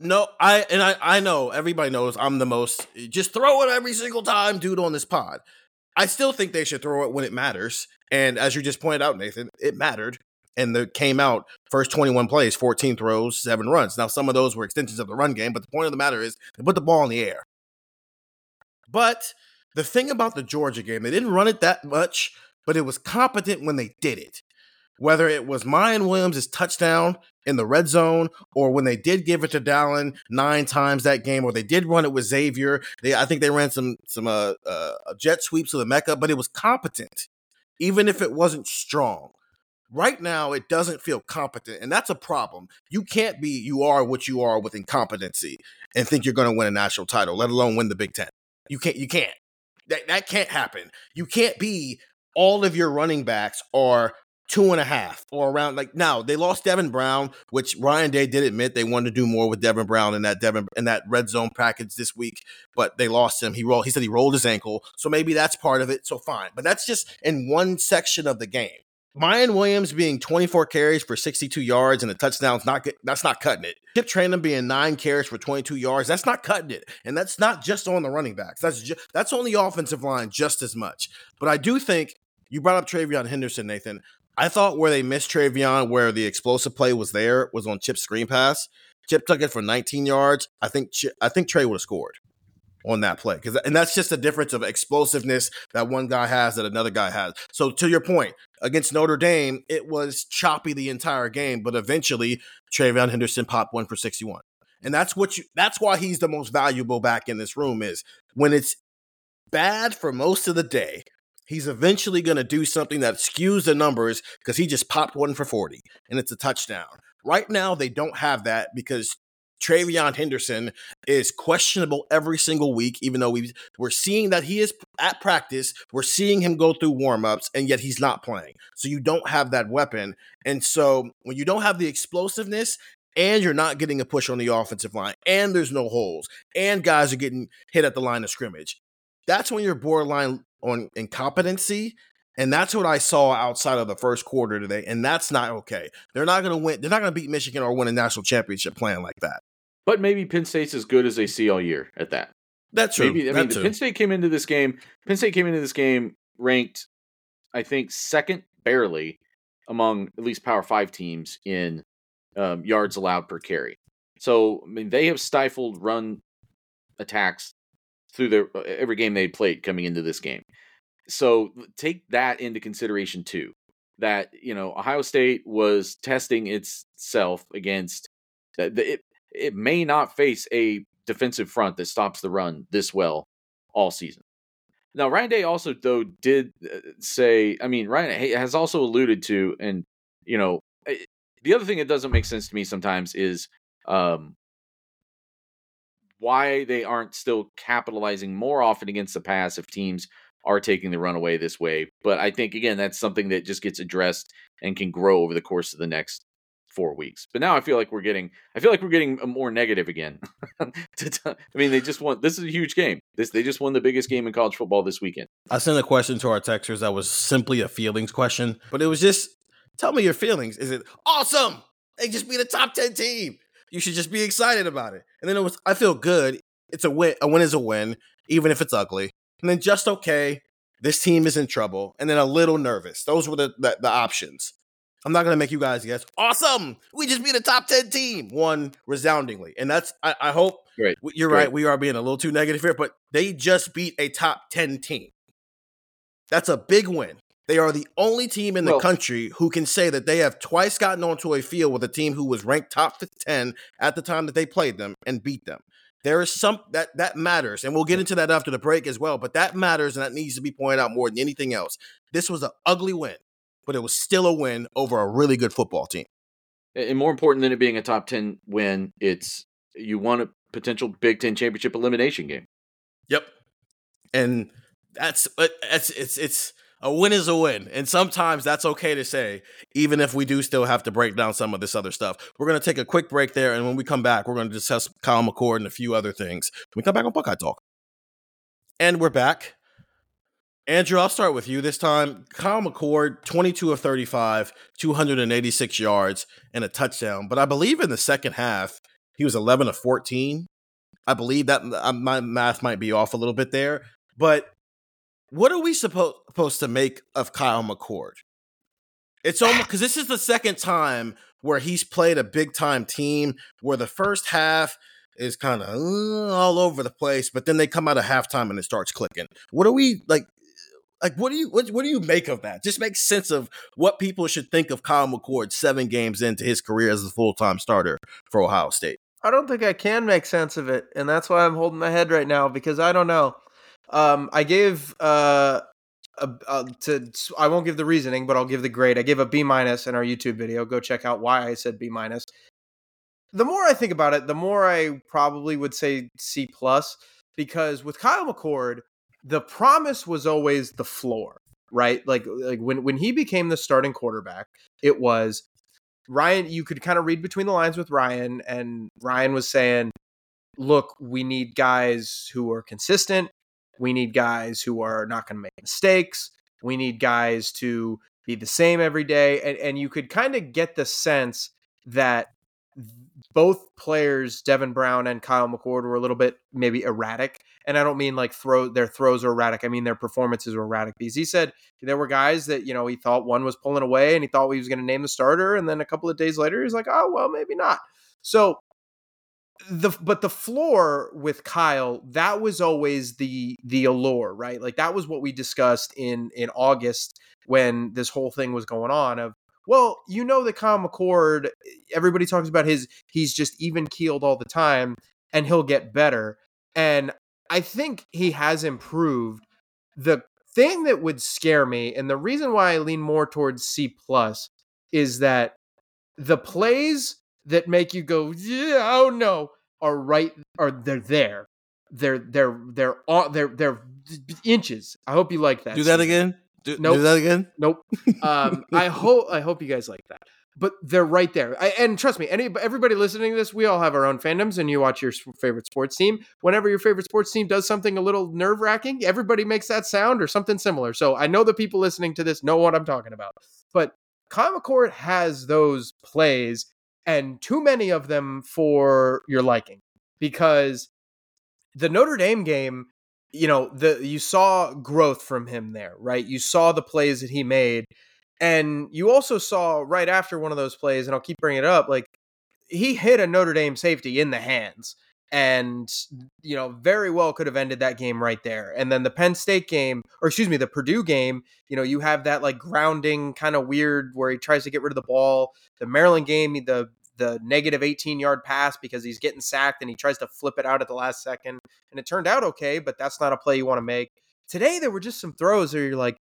no, I and I I know everybody knows I'm the most just throw it every single time, dude, on this pod. I still think they should throw it when it matters, and as you just pointed out, Nathan, it mattered. And the came out first 21 plays, 14 throws, seven runs. Now, some of those were extensions of the run game, but the point of the matter is they put the ball in the air. But the thing about the Georgia game, they didn't run it that much, but it was competent when they did it. Whether it was Miyan Williams' touchdown in the red zone, or when they did give it to Dallan nine times that game, or they did run it with Xavier. They, I think they ran some some uh, uh, jet sweeps to Emeka, but it was competent, even if it wasn't strong. Right now, it doesn't feel competent, and that's a problem. You can't be you are what you are with incompetency and think you're going to win a national title, let alone win the Big Ten. You can't. You can't. That that can't happen. You can't be all of your running backs are two and a half or around like now they lost Devin Brown, which Ryan Day did admit they wanted to do more with Devin Brown in that Devin in that red zone package this week, but they lost him. He rolled he said he rolled his ankle. So maybe that's part of it. So fine. But that's just in one section of the game. Miyan Williams being 24 carries for 62 yards and a touchdown's not good. That's not cutting it. Chip Trayanum being nine carries for 22 yards. That's not cutting it. And that's not just on the running backs. That's just, that's on the offensive line just as much. But I do think you brought up TreVeyon Henderson, Nathan. I thought where they missed TreVeyon, where the explosive play was there, was on Chip's screen pass. Chip took it for 19 yards. I think I think Trey would have scored on that play because and that's just a difference of explosiveness that one guy has that another guy has. So to your point, against Notre Dame, it was choppy the entire game, but eventually TreVeyon Henderson popped one for 61. And that's what you that's why he's the most valuable back in this room is when it's bad for most of the day, he's eventually going to do something that skews the numbers because he just popped one for 40 and it's a touchdown. Right now, they don't have that because TreVeyon Henderson is questionable every single week, even though we we're seeing that he is at practice. We're seeing him go through warmups, and yet he's not playing. So you don't have that weapon. And so when you don't have the explosiveness and you're not getting a push on the offensive line, and there's no holes, and guys are getting hit at the line of scrimmage, that's when you're borderline on incompetency. And that's what I saw outside of the first quarter today. And that's not okay. They're not going to win. They're not going to beat Michigan or win a national championship playing like that. But maybe Penn State's as good as they see all year at that. That's true. Maybe I that mean too. Penn State came into this game. Penn State came into this game ranked, I think, second barely among at least Power Five teams in um, yards allowed per carry. So I mean, they have stifled run attacks through their uh, every game they played coming into this game. So take that into consideration too. That you know Ohio State was testing itself against that it it may not face a defensive front that stops the run this well all season. Now Ryan Day also though did uh, say, I mean Ryan has also alluded to, and you know eh, the other thing that doesn't make sense to me sometimes is um, why they aren't still capitalizing more often against the pass if teams are taking the runaway this way. But I think again that's something that just gets addressed and can grow over the course of the next four weeks. But now I feel like we're getting I feel like we're getting uh, more negative again. I mean, they just won. This is a huge game. This they just won the biggest game in college football this weekend. I sent a question to our texters that was simply a feelings question, but it was just tell me your feelings. Is it awesome? They just beat a top 10 team. You should just be excited about it. And then it was I feel good. It's a win. A win is a win, even if it's ugly. And then just okay. This team is in trouble. And then a little nervous. Those were the, the, the options. I'm not gonna make you guys guess. Awesome! We just beat a top ten team, won resoundingly, and that's. I, I hope Great. you're Great. right. We are being a little too negative here, but they just beat a top ten team. That's a big win. They are the only team in the Well- country who can say that they have twice gotten onto a field with a team who was ranked top 10 at the time that they played them and beat them. There is some that that matters, and we'll get into that after the break as well. But that matters, and that needs to be pointed out more than anything else. This was an ugly win, but it was still a win over a really good football team. And more important than it being a top 10 win, it's you won a potential Big Ten championship elimination game. Yep. And that's it's it's it's a win is a win. And sometimes that's okay to say, even if we do still have to break down some of this other stuff. We're gonna take a quick break there, and when we come back, we're gonna discuss Kyle McCord and a few other things. We come back on Buckeye Talk. And we're back. Andrew, I'll start with you this time. Kyle McCord, 22 of 35, 286 yards, and a touchdown. But I believe in the second half, he was 11 of 14. I believe that uh, my math might be off a little bit there. But what are we supposed supposed to make of Kyle McCord? It's almost because this is the second time where he's played a big time team where the first half is kind of uh, all over the place, but then they come out of halftime and it starts clicking. What are we like? Like, what do you what, what do you make of that? Just make sense of what people should think of Kyle McCord seven games into his career as a full time starter for Ohio State. I don't think I can make sense of it, and that's why I'm holding my head right now because I don't know. Um, I gave uh, a, uh, to I won't give the reasoning, but I'll give the grade. I gave a B minus in our YouTube video. Go check out why I said B minus. The more I think about it, the more I probably would say C plus because with Kyle McCord, the promise was always the floor, right? Like like when when he became the starting quarterback, it was Ryan, you could kind of read between the lines with Ryan, and Ryan was saying, Look, we need guys who are consistent. We need guys who are not going to make mistakes. We need guys to be the same every day. And, and you could kind of get the sense that both players, Devin Brown and Kyle McCord, were a little bit maybe erratic. And I don't mean like throw their throws are erratic. I mean their performances were erratic because he said there were guys that, you know, he thought one was pulling away and he thought he was going to name the starter. And then a couple of days later, he's like, oh, well, maybe not. So the but the floor with Kyle, that was always the the allure, right? Like that was what we discussed in in August when this whole thing was going on of well, you know that Kyle McCord, everybody talks about his he's just even keeled all the time and he'll get better. And I think he has improved. The thing that would scare me, and the reason why I lean more towards C plus, is that the plays that make you go, yeah, oh no, are right, are they're there. They're they're they're on they're they're inches. I hope you like that. Do that again. Do, Nope. do that again. Nope. Um, I hope I hope you guys like that. But they're right there. I, and trust me, any everybody listening to this, we all have our own fandoms, and you watch your favorite sports team. Whenever your favorite sports team does something a little nerve wracking, everybody makes that sound or something similar. So I know the people listening to this know what I'm talking about. But Kyle McCord has those plays, and too many of them for your liking, because the Notre Dame game you know the you saw growth from him there right? You saw the plays that he made and you also saw right after one of those plays and i'll keep bringing it up like he hit a notre dame safety in the hands and you know very well could have ended that game right there. And then the penn state game or excuse me the purdue game you know you have that like grounding kind of weird where he tries to get rid of the ball. The maryland game the the negative 18 yard pass because he's getting sacked and he tries to flip it out at the last second and it turned out okay, but that's not a play you want to make. Today there were just some throws where you're like,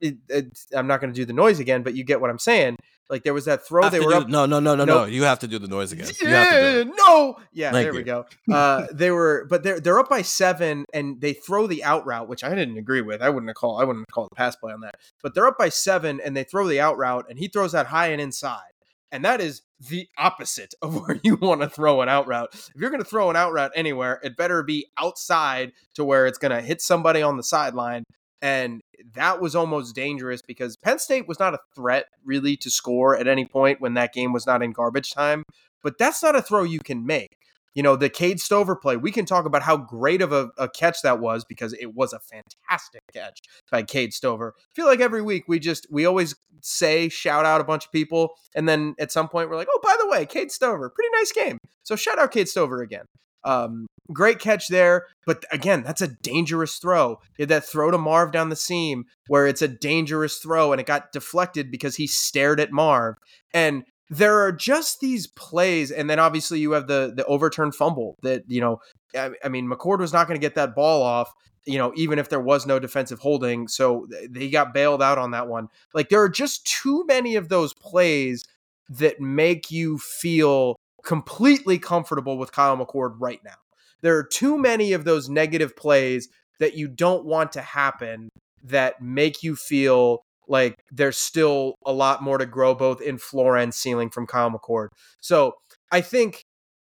it, it, I'm not going to do the noise again, but you get what I'm saying. Like there was that throw they were do- up. no, no, no, no, no. You have to do the noise again. You have to do Yeah, no, yeah, Thank there we go. Uh, they were, but they're they're up by seven, and they throw the out route, which I didn't agree with. I wouldn't have called, I wouldn't call the pass play on that. But they're up by seven, and they throw the out route, and he throws that high and inside, and that is the opposite of where you want to throw an out route. If you're going to throw an out route anywhere, it better be outside to where it's going to hit somebody on the sideline. And that was almost dangerous because Penn State was not a threat really to score at any point when that game was not in garbage time. But that's not a throw you can make. You know, the Cade Stover play, we can talk about how great of a, a catch that was because it was a fantastic catch by Cade Stover. I feel like every week we just, we always say, shout out a bunch of people. And then at some point we're like, oh, by the way, Cade Stover, pretty nice game. So shout out Cade Stover again. Um, great catch there, but again, that's a dangerous throw. That throw to Marv down the seam where it's a dangerous throw and it got deflected because he stared at Marv. And there are just these plays, and then obviously you have the the overturned fumble that you know. I, I mean, McCord was not going to get that ball off, you know, even if there was no defensive holding. So he got bailed out on that one. Like there are just too many of those plays that make you feel completely comfortable with Kyle McCord right now. There are too many of those negative plays that you don't want to happen that make you feel like there's still a lot more to grow both in floor and ceiling from Kyle McCord. So I think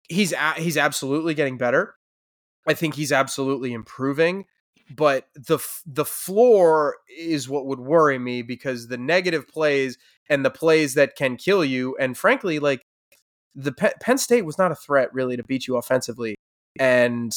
he's a- he's absolutely getting better. I think he's absolutely improving, but the the floor is what would worry me because the negative plays and the plays that can kill you, and frankly, like the Penn State was not a threat really to beat you offensively, and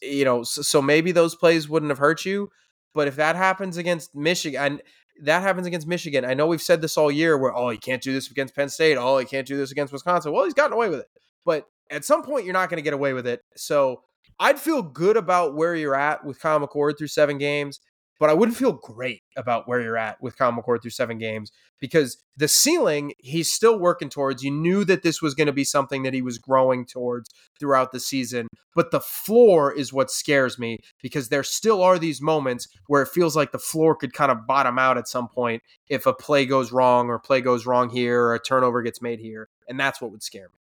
you know, so, so maybe those plays wouldn't have hurt you. But if that happens against Michigan, that happens against Michigan. I know we've said this all year where, oh, he can't do this against Penn State. Oh, he can't do this against Wisconsin. Well, he's gotten away with it. But at some point, you're not going to get away with it. So I'd feel good about where you're at with Kyle McCord through seven games but I wouldn't feel great about where you're at with Kyle McCord through seven games because the ceiling he's still working towards. You knew that this was going to be something that he was growing towards throughout the season, but the floor is what scares me because there still are these moments where it feels like the floor could kind of bottom out at some point if a play goes wrong or play goes wrong here or a turnover gets made here, and that's what would scare me.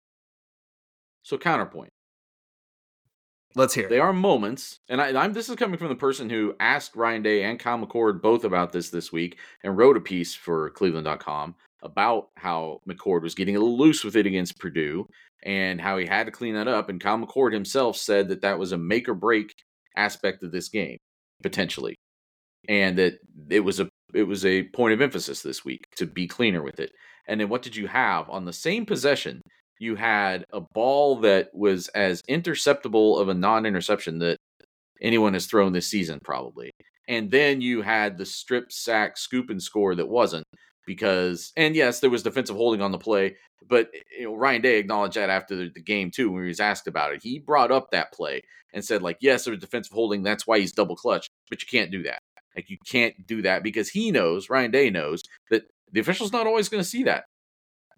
So counterpoint. Let's hear. It. They are moments, and I, am This is coming from the person who asked Ryan Day and Kyle McCord both about this this week, and wrote a piece for Cleveland.com about how McCord was getting a little loose with it against Purdue, and how he had to clean that up. And Kyle McCord himself said that that was a make or break aspect of this game, potentially, and that it was a it was a point of emphasis this week to be cleaner with it. And then what did you have on the same possession? You had a ball that was as interceptable of a non-interception that anyone has thrown this season probably. And then you had the strip sack scoop and score that wasn't because and yes there was defensive holding on the play but you know ryan day acknowledged that after the, the game too when he was asked about it. He brought up that play and said like yes there was defensive holding that's why he's double clutch but you can't do that. Like you can't do that because he knows ryan day knows that the official's not always going to see that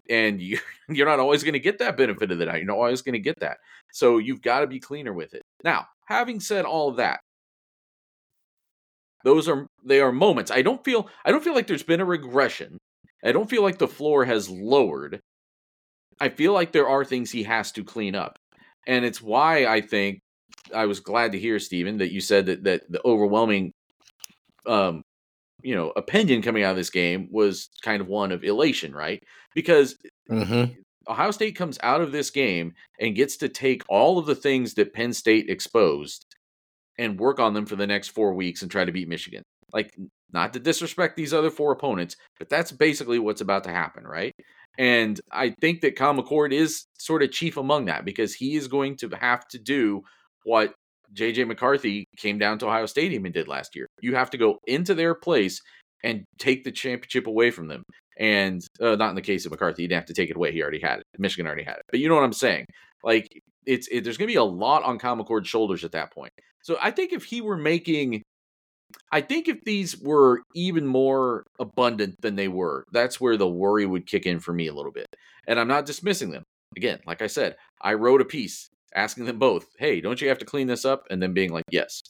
and you, you're not always going to get that benefit of the doubt. You're not always going to get that. So you've got to be cleaner with it. Now, having said all of that, those are they are moments. I don't feel I don't feel like there's been a regression. I don't feel like the floor has lowered. I feel like there are things he has to clean up. And it's why I think I was glad to hear, Stephen, that you said that that the overwhelming um, you know opinion coming out of this game was kind of one of elation, right? Because mm-hmm. Ohio State comes out of this game and gets to take all of the things that Penn State exposed and work on them for the next four weeks and try to beat Michigan. Like, not to disrespect these other four opponents, but that's basically what's about to happen, right? And I think that Kyle McCord is sort of chief among that because he is going to have to do what JJ McCarthy came down to Ohio Stadium and did last year. You have to go into their place and take the championship away from them. And uh, not in the case of McCarthy, he didn't have to take it away. He already had it. Michigan already had it. But you know what I'm saying? Like it's it, there's going to be a lot on Kyle McCord's shoulders at that point. So I think if he were making, I think if these were even more abundant than they were, that's where the worry would kick in for me a little bit. And I'm not dismissing them. Again, like I said, I wrote a piece asking them both, "Hey, don't you have to clean this up?" and then being like, "Yes."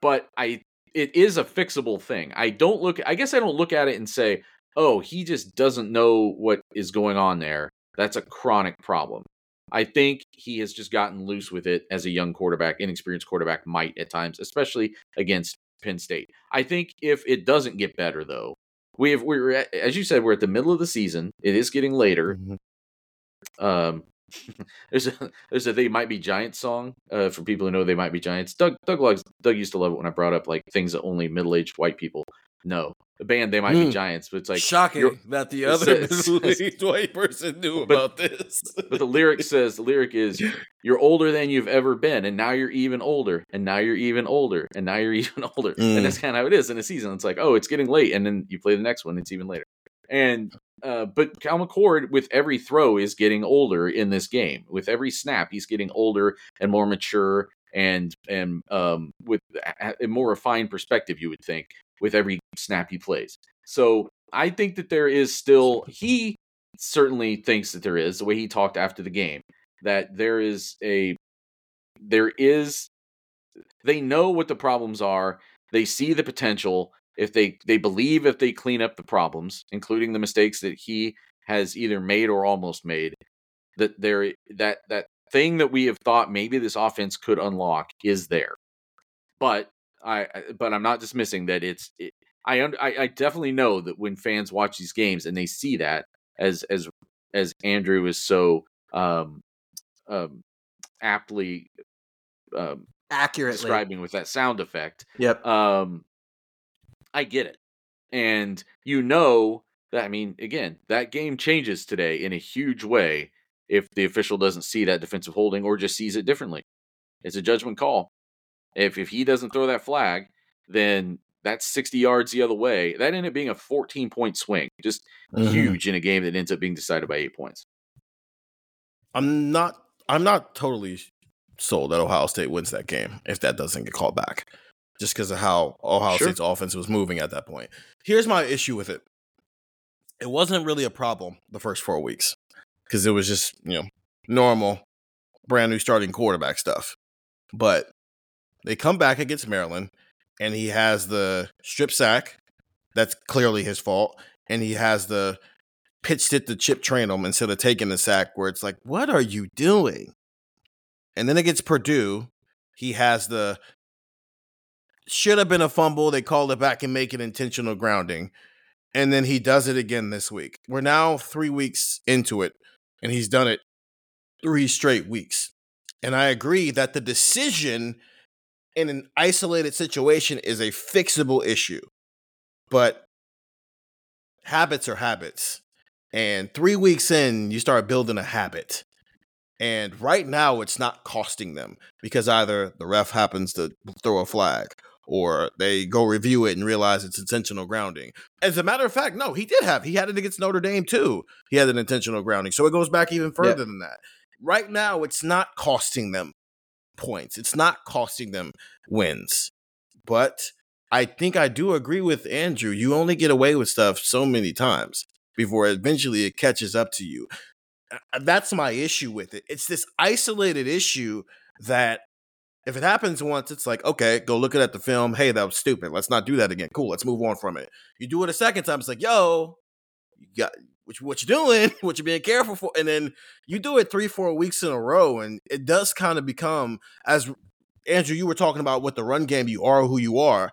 But I it is a fixable thing. I don't look I guess I don't look at it and say, "Oh, he just doesn't know what is going on there." That's a chronic problem. I think he has just gotten loose with it as a young quarterback, inexperienced quarterback might at times, especially against Penn State. I think if it doesn't get better though, we have we're at, as you said we're at the middle of the season. It is getting later. Mm-hmm. Um there's a there's a they might be giants song uh, for people who know they might be giants. Doug Doug Doug used to love it when I brought up like things that only middle aged white people know. The band they might be Mm. giants, but it's like Shocking that the other says- white person knew But- about this. but the lyric says the lyric is you're older than you've ever been and now you're even older and now you're even older and now you're even older Mm. and that's kind of how it is in a season it's like oh it's getting late and then you play the next one it's even later and uh, but Cal McCord with every throw is getting older in this game. With every snap he's getting older and more mature and and um, with a, a more refined perspective you would think with every snap he plays. So I think that there is still he certainly thinks that there is the way he talked after the game that there is a there is they know what the problems are they see the potential if they they believe if they clean up the problems including the mistakes that he has either made or almost made that there that that thing that we have thought maybe this offense could unlock is there but i but i'm not dismissing that it's it, I I definitely know that when fans watch these games and they see that as as as Andrew is so um um aptly um Accurately. describing with that sound effect Yep. um I get it. And you know that I mean again, that game changes today in a huge way if the official doesn't see that defensive holding or just sees it differently. It's a judgment call. If if he doesn't throw that flag, then that's 60 yards the other way. That ended up being a 14 point swing. Just Mhm. huge in a game that ends up being decided by 8 points. I'm not. I'm not totally sold that Ohio State wins that game if that doesn't get called back, just because of how Ohio Sure. State's offense was moving at that point. Here's my issue with it. It wasn't really a problem the first four weeks because it was just you know normal, brand new starting quarterback stuff. But they come back against Maryland, and he has the strip sack. That's clearly his fault, and he has the pitched it to Chip Trayanum instead of taking the sack, where it's like, what are you doing? And then against Purdue, he has the should have been a fumble. They called it back and make an intentional grounding. And then he does it again this week. We're now three weeks into it, and he's done it three straight weeks. And I agree that the decision in an isolated situation is a fixable issue. But habits are habits. And three weeks in, you start building a habit. And right now, it's not costing them because either the ref happens to throw a flag or they go review it and realize it's intentional grounding. As a matter of fact, no, he did have. He had it against Notre Dame too. He had an intentional grounding. So it goes back even further than that. Right now, it's not costing them points, it's not costing them wins. But I think I do agree with Andrew. You only get away with stuff so many times before eventually it catches up to you. Uh, That's my issue with it. It's this isolated issue that if it happens once, it's like, okay, go look at the film. Hey, that was stupid. Let's not do that again. Cool. Let's move on from it. You do it a second time, it's like, yo, you got what you, what you doing? What you being careful for? And then you do it three, four weeks in a row, and it does kind of become as Andrew, you were talking about with the run game, you are who you are.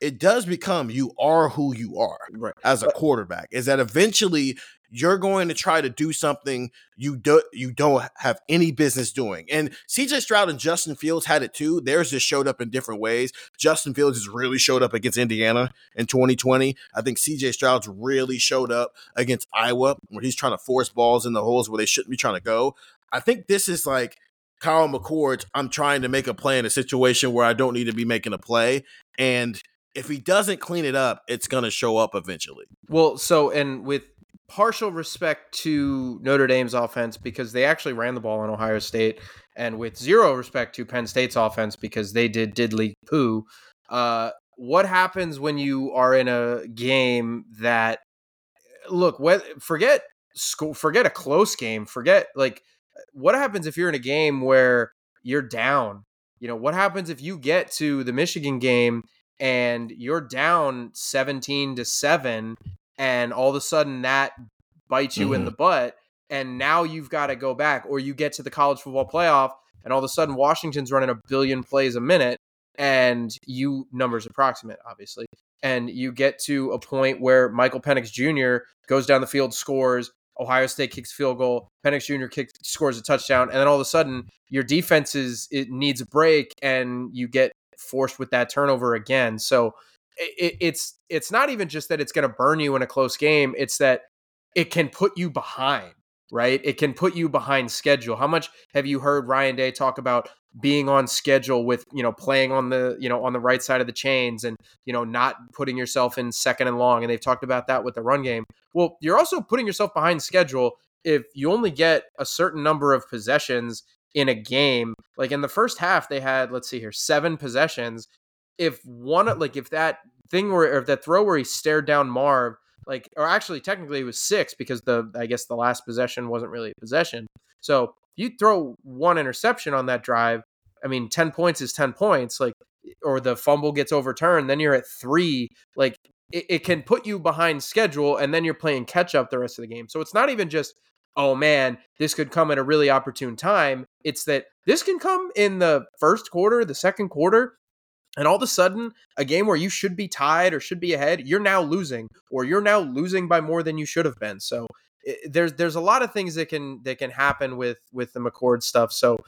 It does become you are who you are Right. as a quarterback. Is that eventually you're going to try to do something you do you don't have any business doing. And CJ Stroud and Justin Fields had it too. Theirs just showed up in different ways. Justin Fields has really showed up against Indiana in 2020. I think CJ Stroud's really showed up against Iowa where he's trying to force balls in the holes where they shouldn't be trying to go. I think this is like Kyle McCord. I'm trying to make a play in a situation where I don't need to be making a play. And if he doesn't clean it up, it's going to show up eventually. Well, so and with partial respect to Notre Dame's offense because they actually ran the ball on Ohio State, and with zero respect to Penn State's offense because they did diddly poo. Uh, what happens when you are in a game that look? Forget school, forget a close game, forget like what happens if you're in a game where you're down? You know what happens if you get to the Michigan game and you're down 17 to 7 and all of a sudden that bites you in Mhm. the butt and now you've got to go back or you get to the college football playoff and all of a sudden Washington's running a billion plays a minute and you numbers approximate obviously and you get to a point where Michael Penix Jr. goes down the field scores Ohio State kicks field goal Penix Jr. kicks scores a touchdown and then all of a sudden your defense is it needs a break and you get forced with that turnover again so it, it's it's not even just that it's going to burn you in a close game. It's that it can put you behind, right? It can put you behind schedule. How much have you heard Ryan Day talk about being on schedule with you know playing on the you know on the right side of the chains and you know not putting yourself in second and long and they've talked about that with the run game well you're also putting yourself behind schedule if you only get a certain number of possessions in a game like in the first half they had let's see here seven possessions if one like if that thing where or if that throw where he stared down marv like or actually technically it was six because the i guess the last possession wasn't really a possession so you throw one interception on that drive, I mean, 10 points is 10 points, like, or the fumble gets overturned, then you're at three. Like, it, it can put you behind schedule, and then you're playing catch up the rest of the game. So it's not even just, oh man, this could come at a really opportune time. It's that this can come in the first quarter, the second quarter, and all of a sudden, a game where you should be tied or should be ahead, you're now losing, or you're now losing by more than you should have been. So it, there's there's a lot of things that can that can happen with with the McCord stuff. So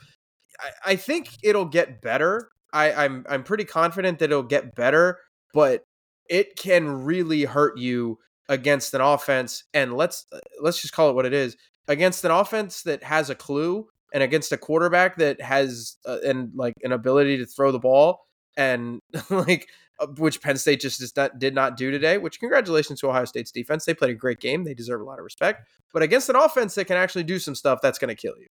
I, I think it'll get better. I, I'm I'm pretty confident that it'll get better, but it can really hurt you against an offense. And let's let's just call it what it is against an offense that has a clue and against a quarterback that has uh, and like an ability to throw the ball and like uh, which Penn State just not, did not do today. Which congratulations to Ohio State's defense. They played a great game. They deserve a lot of respect. But against an offense that can actually do some stuff, that's going to kill you.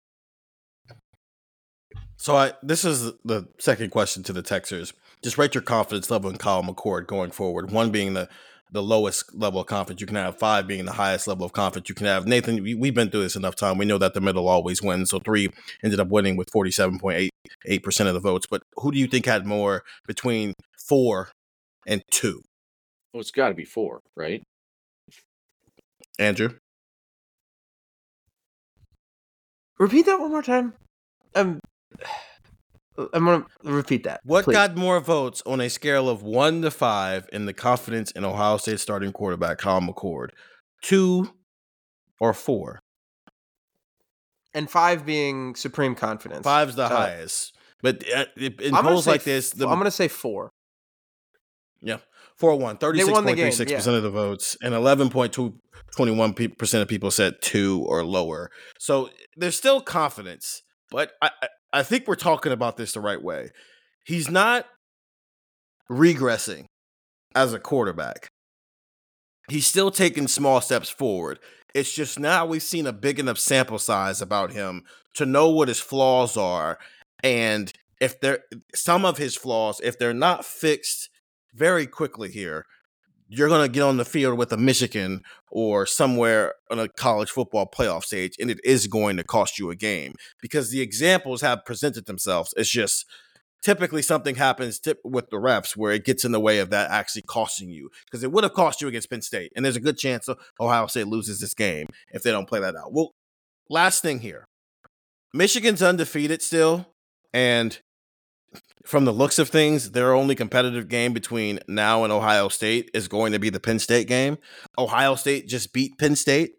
So I this is the second question to the Texers. Just rate your confidence level in Kyle McCord going forward. One being the the lowest level of confidence you can have, five being the highest level of confidence you can have. Nathan, we, have been through this enough time. We know that the middle always wins. So three ended up winning with 47.88% of the votes. But who do you think had more between four and two? Well, it's got to be four, right? Andrew? Repeat that one more time. Um, I'm gonna repeat that. What please. got more votes on a scale of one to five in the confidence in Ohio State starting quarterback Kyle McCord? Two or four? And five being supreme confidence. Five's the uh, highest. But uh, in polls like this, the, I'm going to say four. Yeah. 4 1. 36.36% yeah. of the votes. And 11.21% of people said two or lower. So there's still confidence. But I, I think we're talking about this the right way. He's not regressing as a quarterback. He's still taking small steps forward. It's just now we've seen a big enough sample size about him to know what his flaws are. And if they're some of his flaws, if they're not fixed very quickly here, you're going to get on the field with a Michigan or somewhere on a college football playoff stage, and it is going to cost you a game because the examples have presented themselves. It's just typically something happens with the refs where it gets in the way of that actually costing you because it would have cost you against Penn State, and there's a good chance Ohio State loses this game if they don't play that out. Well, last thing here Michigan's undefeated still, and from the looks of things, their only competitive game between now and Ohio State is going to be the Penn State game. Ohio State just beat Penn State.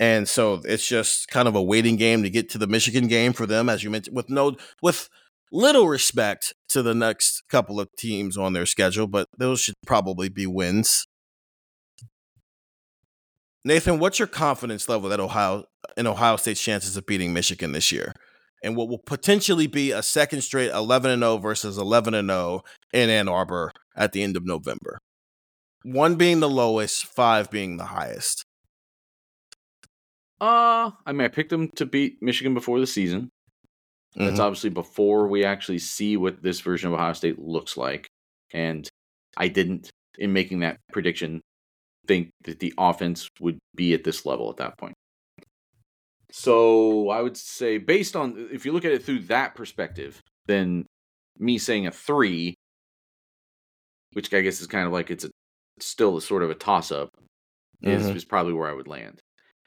And so it's just kind of a waiting game to get to the Michigan game for them, as you mentioned, with no with little respect to the next couple of teams on their schedule, but those should probably be wins. Nathan, what's your confidence level that Ohio in Ohio State's chances of beating Michigan this year? And what will potentially be a second straight 11 and 0 versus 11 and 0 in Ann Arbor at the end of November. One being the lowest, five being the highest. Uh, I mean, I picked them to beat Michigan before the season. That's mm-hmm. obviously before we actually see what this version of Ohio State looks like. And I didn't, in making that prediction, think that the offense would be at this level at that point. So I would say, based on if you look at it through that perspective, then me saying a three, which I guess is kind of like it's a, still a sort of a toss up, mm-hmm. is, is probably where I would land.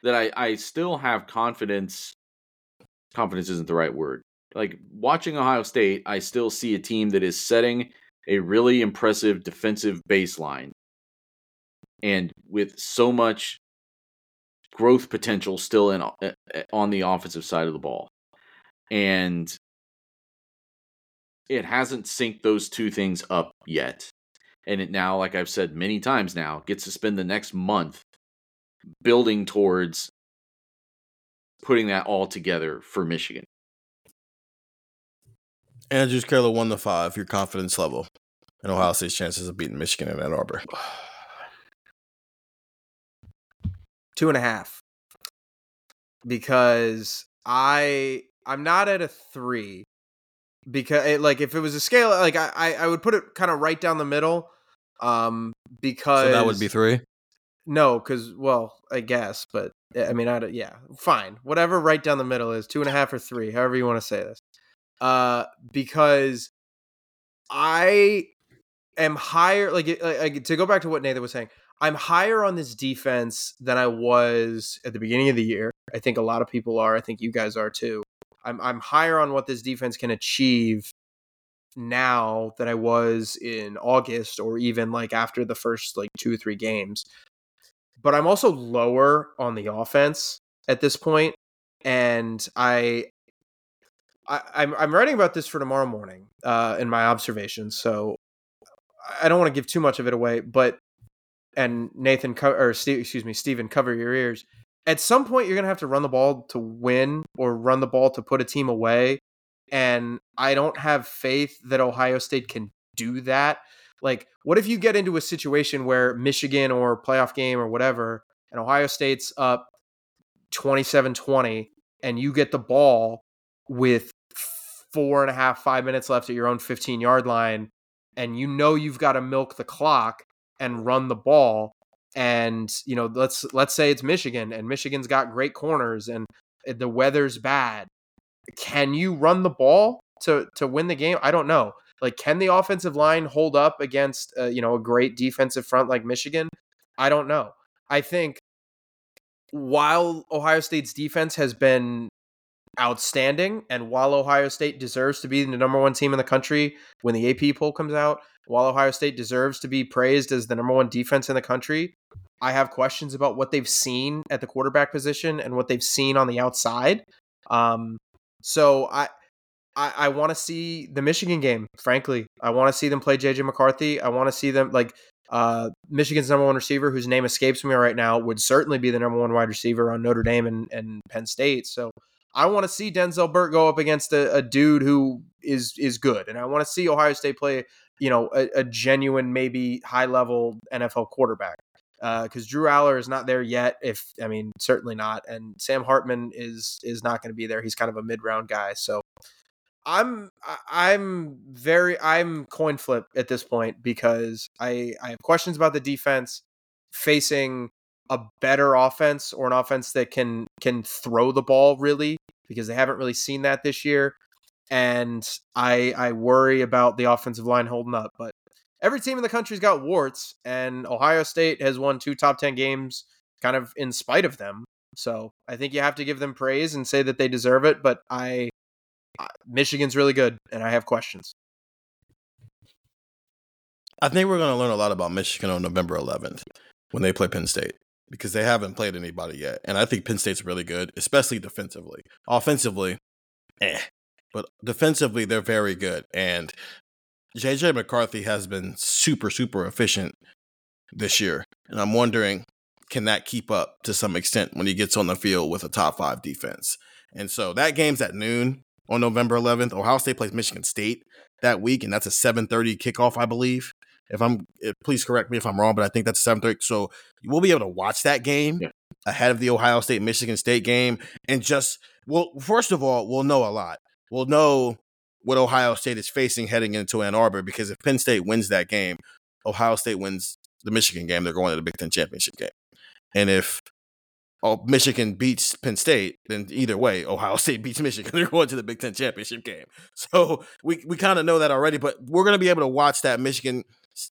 That I, I still have confidence. Confidence isn't the right word. Like watching Ohio State, I still see a team that is setting a really impressive defensive baseline. And with so much growth potential still in uh, on the offensive side of the ball. And it hasn't synced those two things up yet. and it now, like I've said many times now, gets to spend the next month building towards putting that all together for Michigan. Andrews Carroll one to five. Your confidence level and Ohio State's chances of beating Michigan in Ann Arbor. Two and a half. Because I I'm not at a three. Because it, like if it was a scale, like I I, I would put it kind of right down the middle. Um, because So that would be three. No, because well, I guess, but eh, I mean, I yeah, fine, whatever. Right down the middle is two and a half or three, however you want to say this. Uh, because I am higher. Like, like to go back to what Nathan was saying, I'm higher on this defense than I was at the beginning of the year. I think a lot of people are. I think you guys are too. I'm I'm higher on what this defense can achieve now than I was in August or even like after the first like two or three games. But I'm also lower on the offense at this point, and I, I I'm I'm writing about this for tomorrow morning uh, in my observations. So I don't want to give too much of it away, but and Nathan co- or Steve, excuse me, Steven, cover your ears. At some point, you're gonna have to run the ball to win, or run the ball to put a team away. And I don't have faith that Ohio State can do that. Like, what if you get into a situation where Michigan or playoff game or whatever, and Ohio State's up 27 20, and you get the ball with four and a half, five minutes left at your own 15 yard line, and you know you've got to milk the clock and run the ball. And you know, let's let's say it's Michigan, and Michigan's got great corners, and the weather's bad. Can you run the ball to to win the game? I don't know. Like, can the offensive line hold up against uh, you know a great defensive front like Michigan? I don't know. I think while Ohio State's defense has been outstanding, and while Ohio State deserves to be the number one team in the country when the AP poll comes out, while Ohio State deserves to be praised as the number one defense in the country, I have questions about what they've seen at the quarterback position and what they've seen on the outside. Um, so I I, I want to see the Michigan game. Frankly, I want to see them play JJ McCarthy. I want to see them like uh, Michigan's number one receiver, whose name escapes me right now, would certainly be the number one wide receiver on Notre Dame and, and Penn State. So I want to see Denzel Burke go up against a, a dude who is is good, and I want to see Ohio State play, you know, a, a genuine, maybe high level NFL quarterback. Uh, because Drew Allar is not there yet. If I mean, certainly not, and Sam Hartman is is not going to be there. He's kind of a mid round guy. So I'm I'm very I'm coin flip at this point because I I have questions about the defense facing a better offense or an offense that can can throw the ball really because they haven't really seen that this year. And I I worry about the offensive line holding up but every team in the country's got warts and Ohio State has won two top 10 games kind of in spite of them. So I think you have to give them praise and say that they deserve it but I Michigan's really good, and I have questions. I think we're going to learn a lot about Michigan on November 11th when they play Penn State because they haven't played anybody yet. And I think Penn State's really good, especially defensively. Offensively, eh. But defensively, they're very good. And JJ McCarthy has been super, super efficient this year. And I'm wondering, can that keep up to some extent when he gets on the field with a top five defense? And so that game's at noon on November 11th. Ohio State plays Michigan State that week, and that's a 7:30 kickoff, I believe. If I'm, eh, please correct me if I'm wrong, but I think that's 7:30. So we'll be able to watch that game Yeah. ahead of the Ohio State Michigan State game, and just well, first of all, we'll know a lot. We'll know what Ohio State is facing heading into Ann Arbor because if Penn State wins that game, Ohio State wins the Michigan game. They're going to the Big Ten championship game, and if oh, Michigan beats Penn State, then either way, Ohio State beats Michigan. They're going to the Big Ten championship game. So we we kind of know that already, but we're going to be able to watch that Michigan,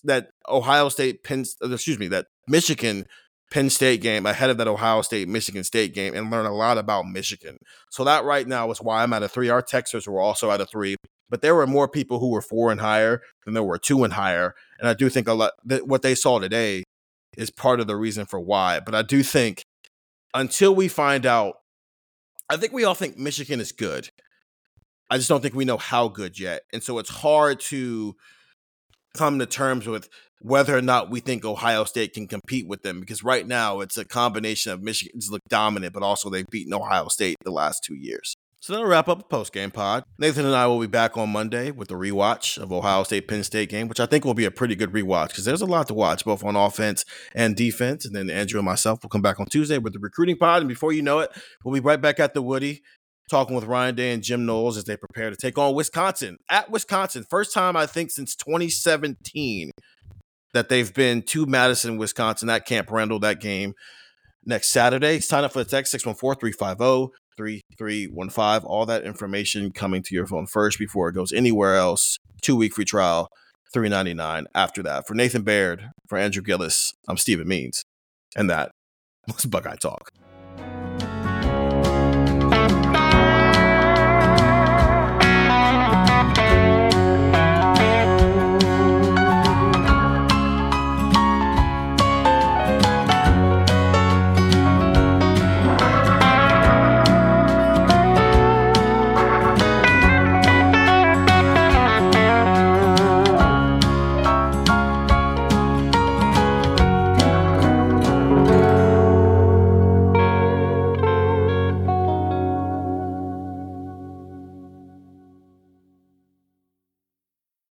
that Ohio State Penn, uh, excuse me, that Michigan Penn State game ahead of that Ohio State Michigan State game and learn a lot about Michigan. So that right now is why I'm at a three. Our Texans were also at a three, but there were more people who were four and higher than there were two and higher, and I do think a lot that what they saw today is part of the reason for why. But I do think until we find out, I think we all think Michigan is good. I just don't think we know how good yet. And so it's hard to come to terms with whether or not we think Ohio State can compete with them. Because right now it's a combination of Michigan's look dominant, but also they've beaten Ohio State the last two years. So that'll wrap up the post game pod. Nathan and I will be back on Monday with a rewatch of Ohio State Penn State game, which I think will be a pretty good rewatch because there's a lot to watch both on offense and defense. And then Andrew and myself will come back on Tuesday with the recruiting pod. And before you know it, we'll be right back at the Woody talking with Ryan Day and Jim Knowles as they prepare to take on Wisconsin at Wisconsin. First time I think since 2017 that they've been to Madison, Wisconsin at Camp Randall that game next Saturday. Sign up for the text 614 350 3315. All that information coming to your phone first before it goes anywhere else. Two week free trial, 399 after that. For Nathan Baird, for Andrew Gillis, I'm Stephen Means. And that was Buckeye Talk.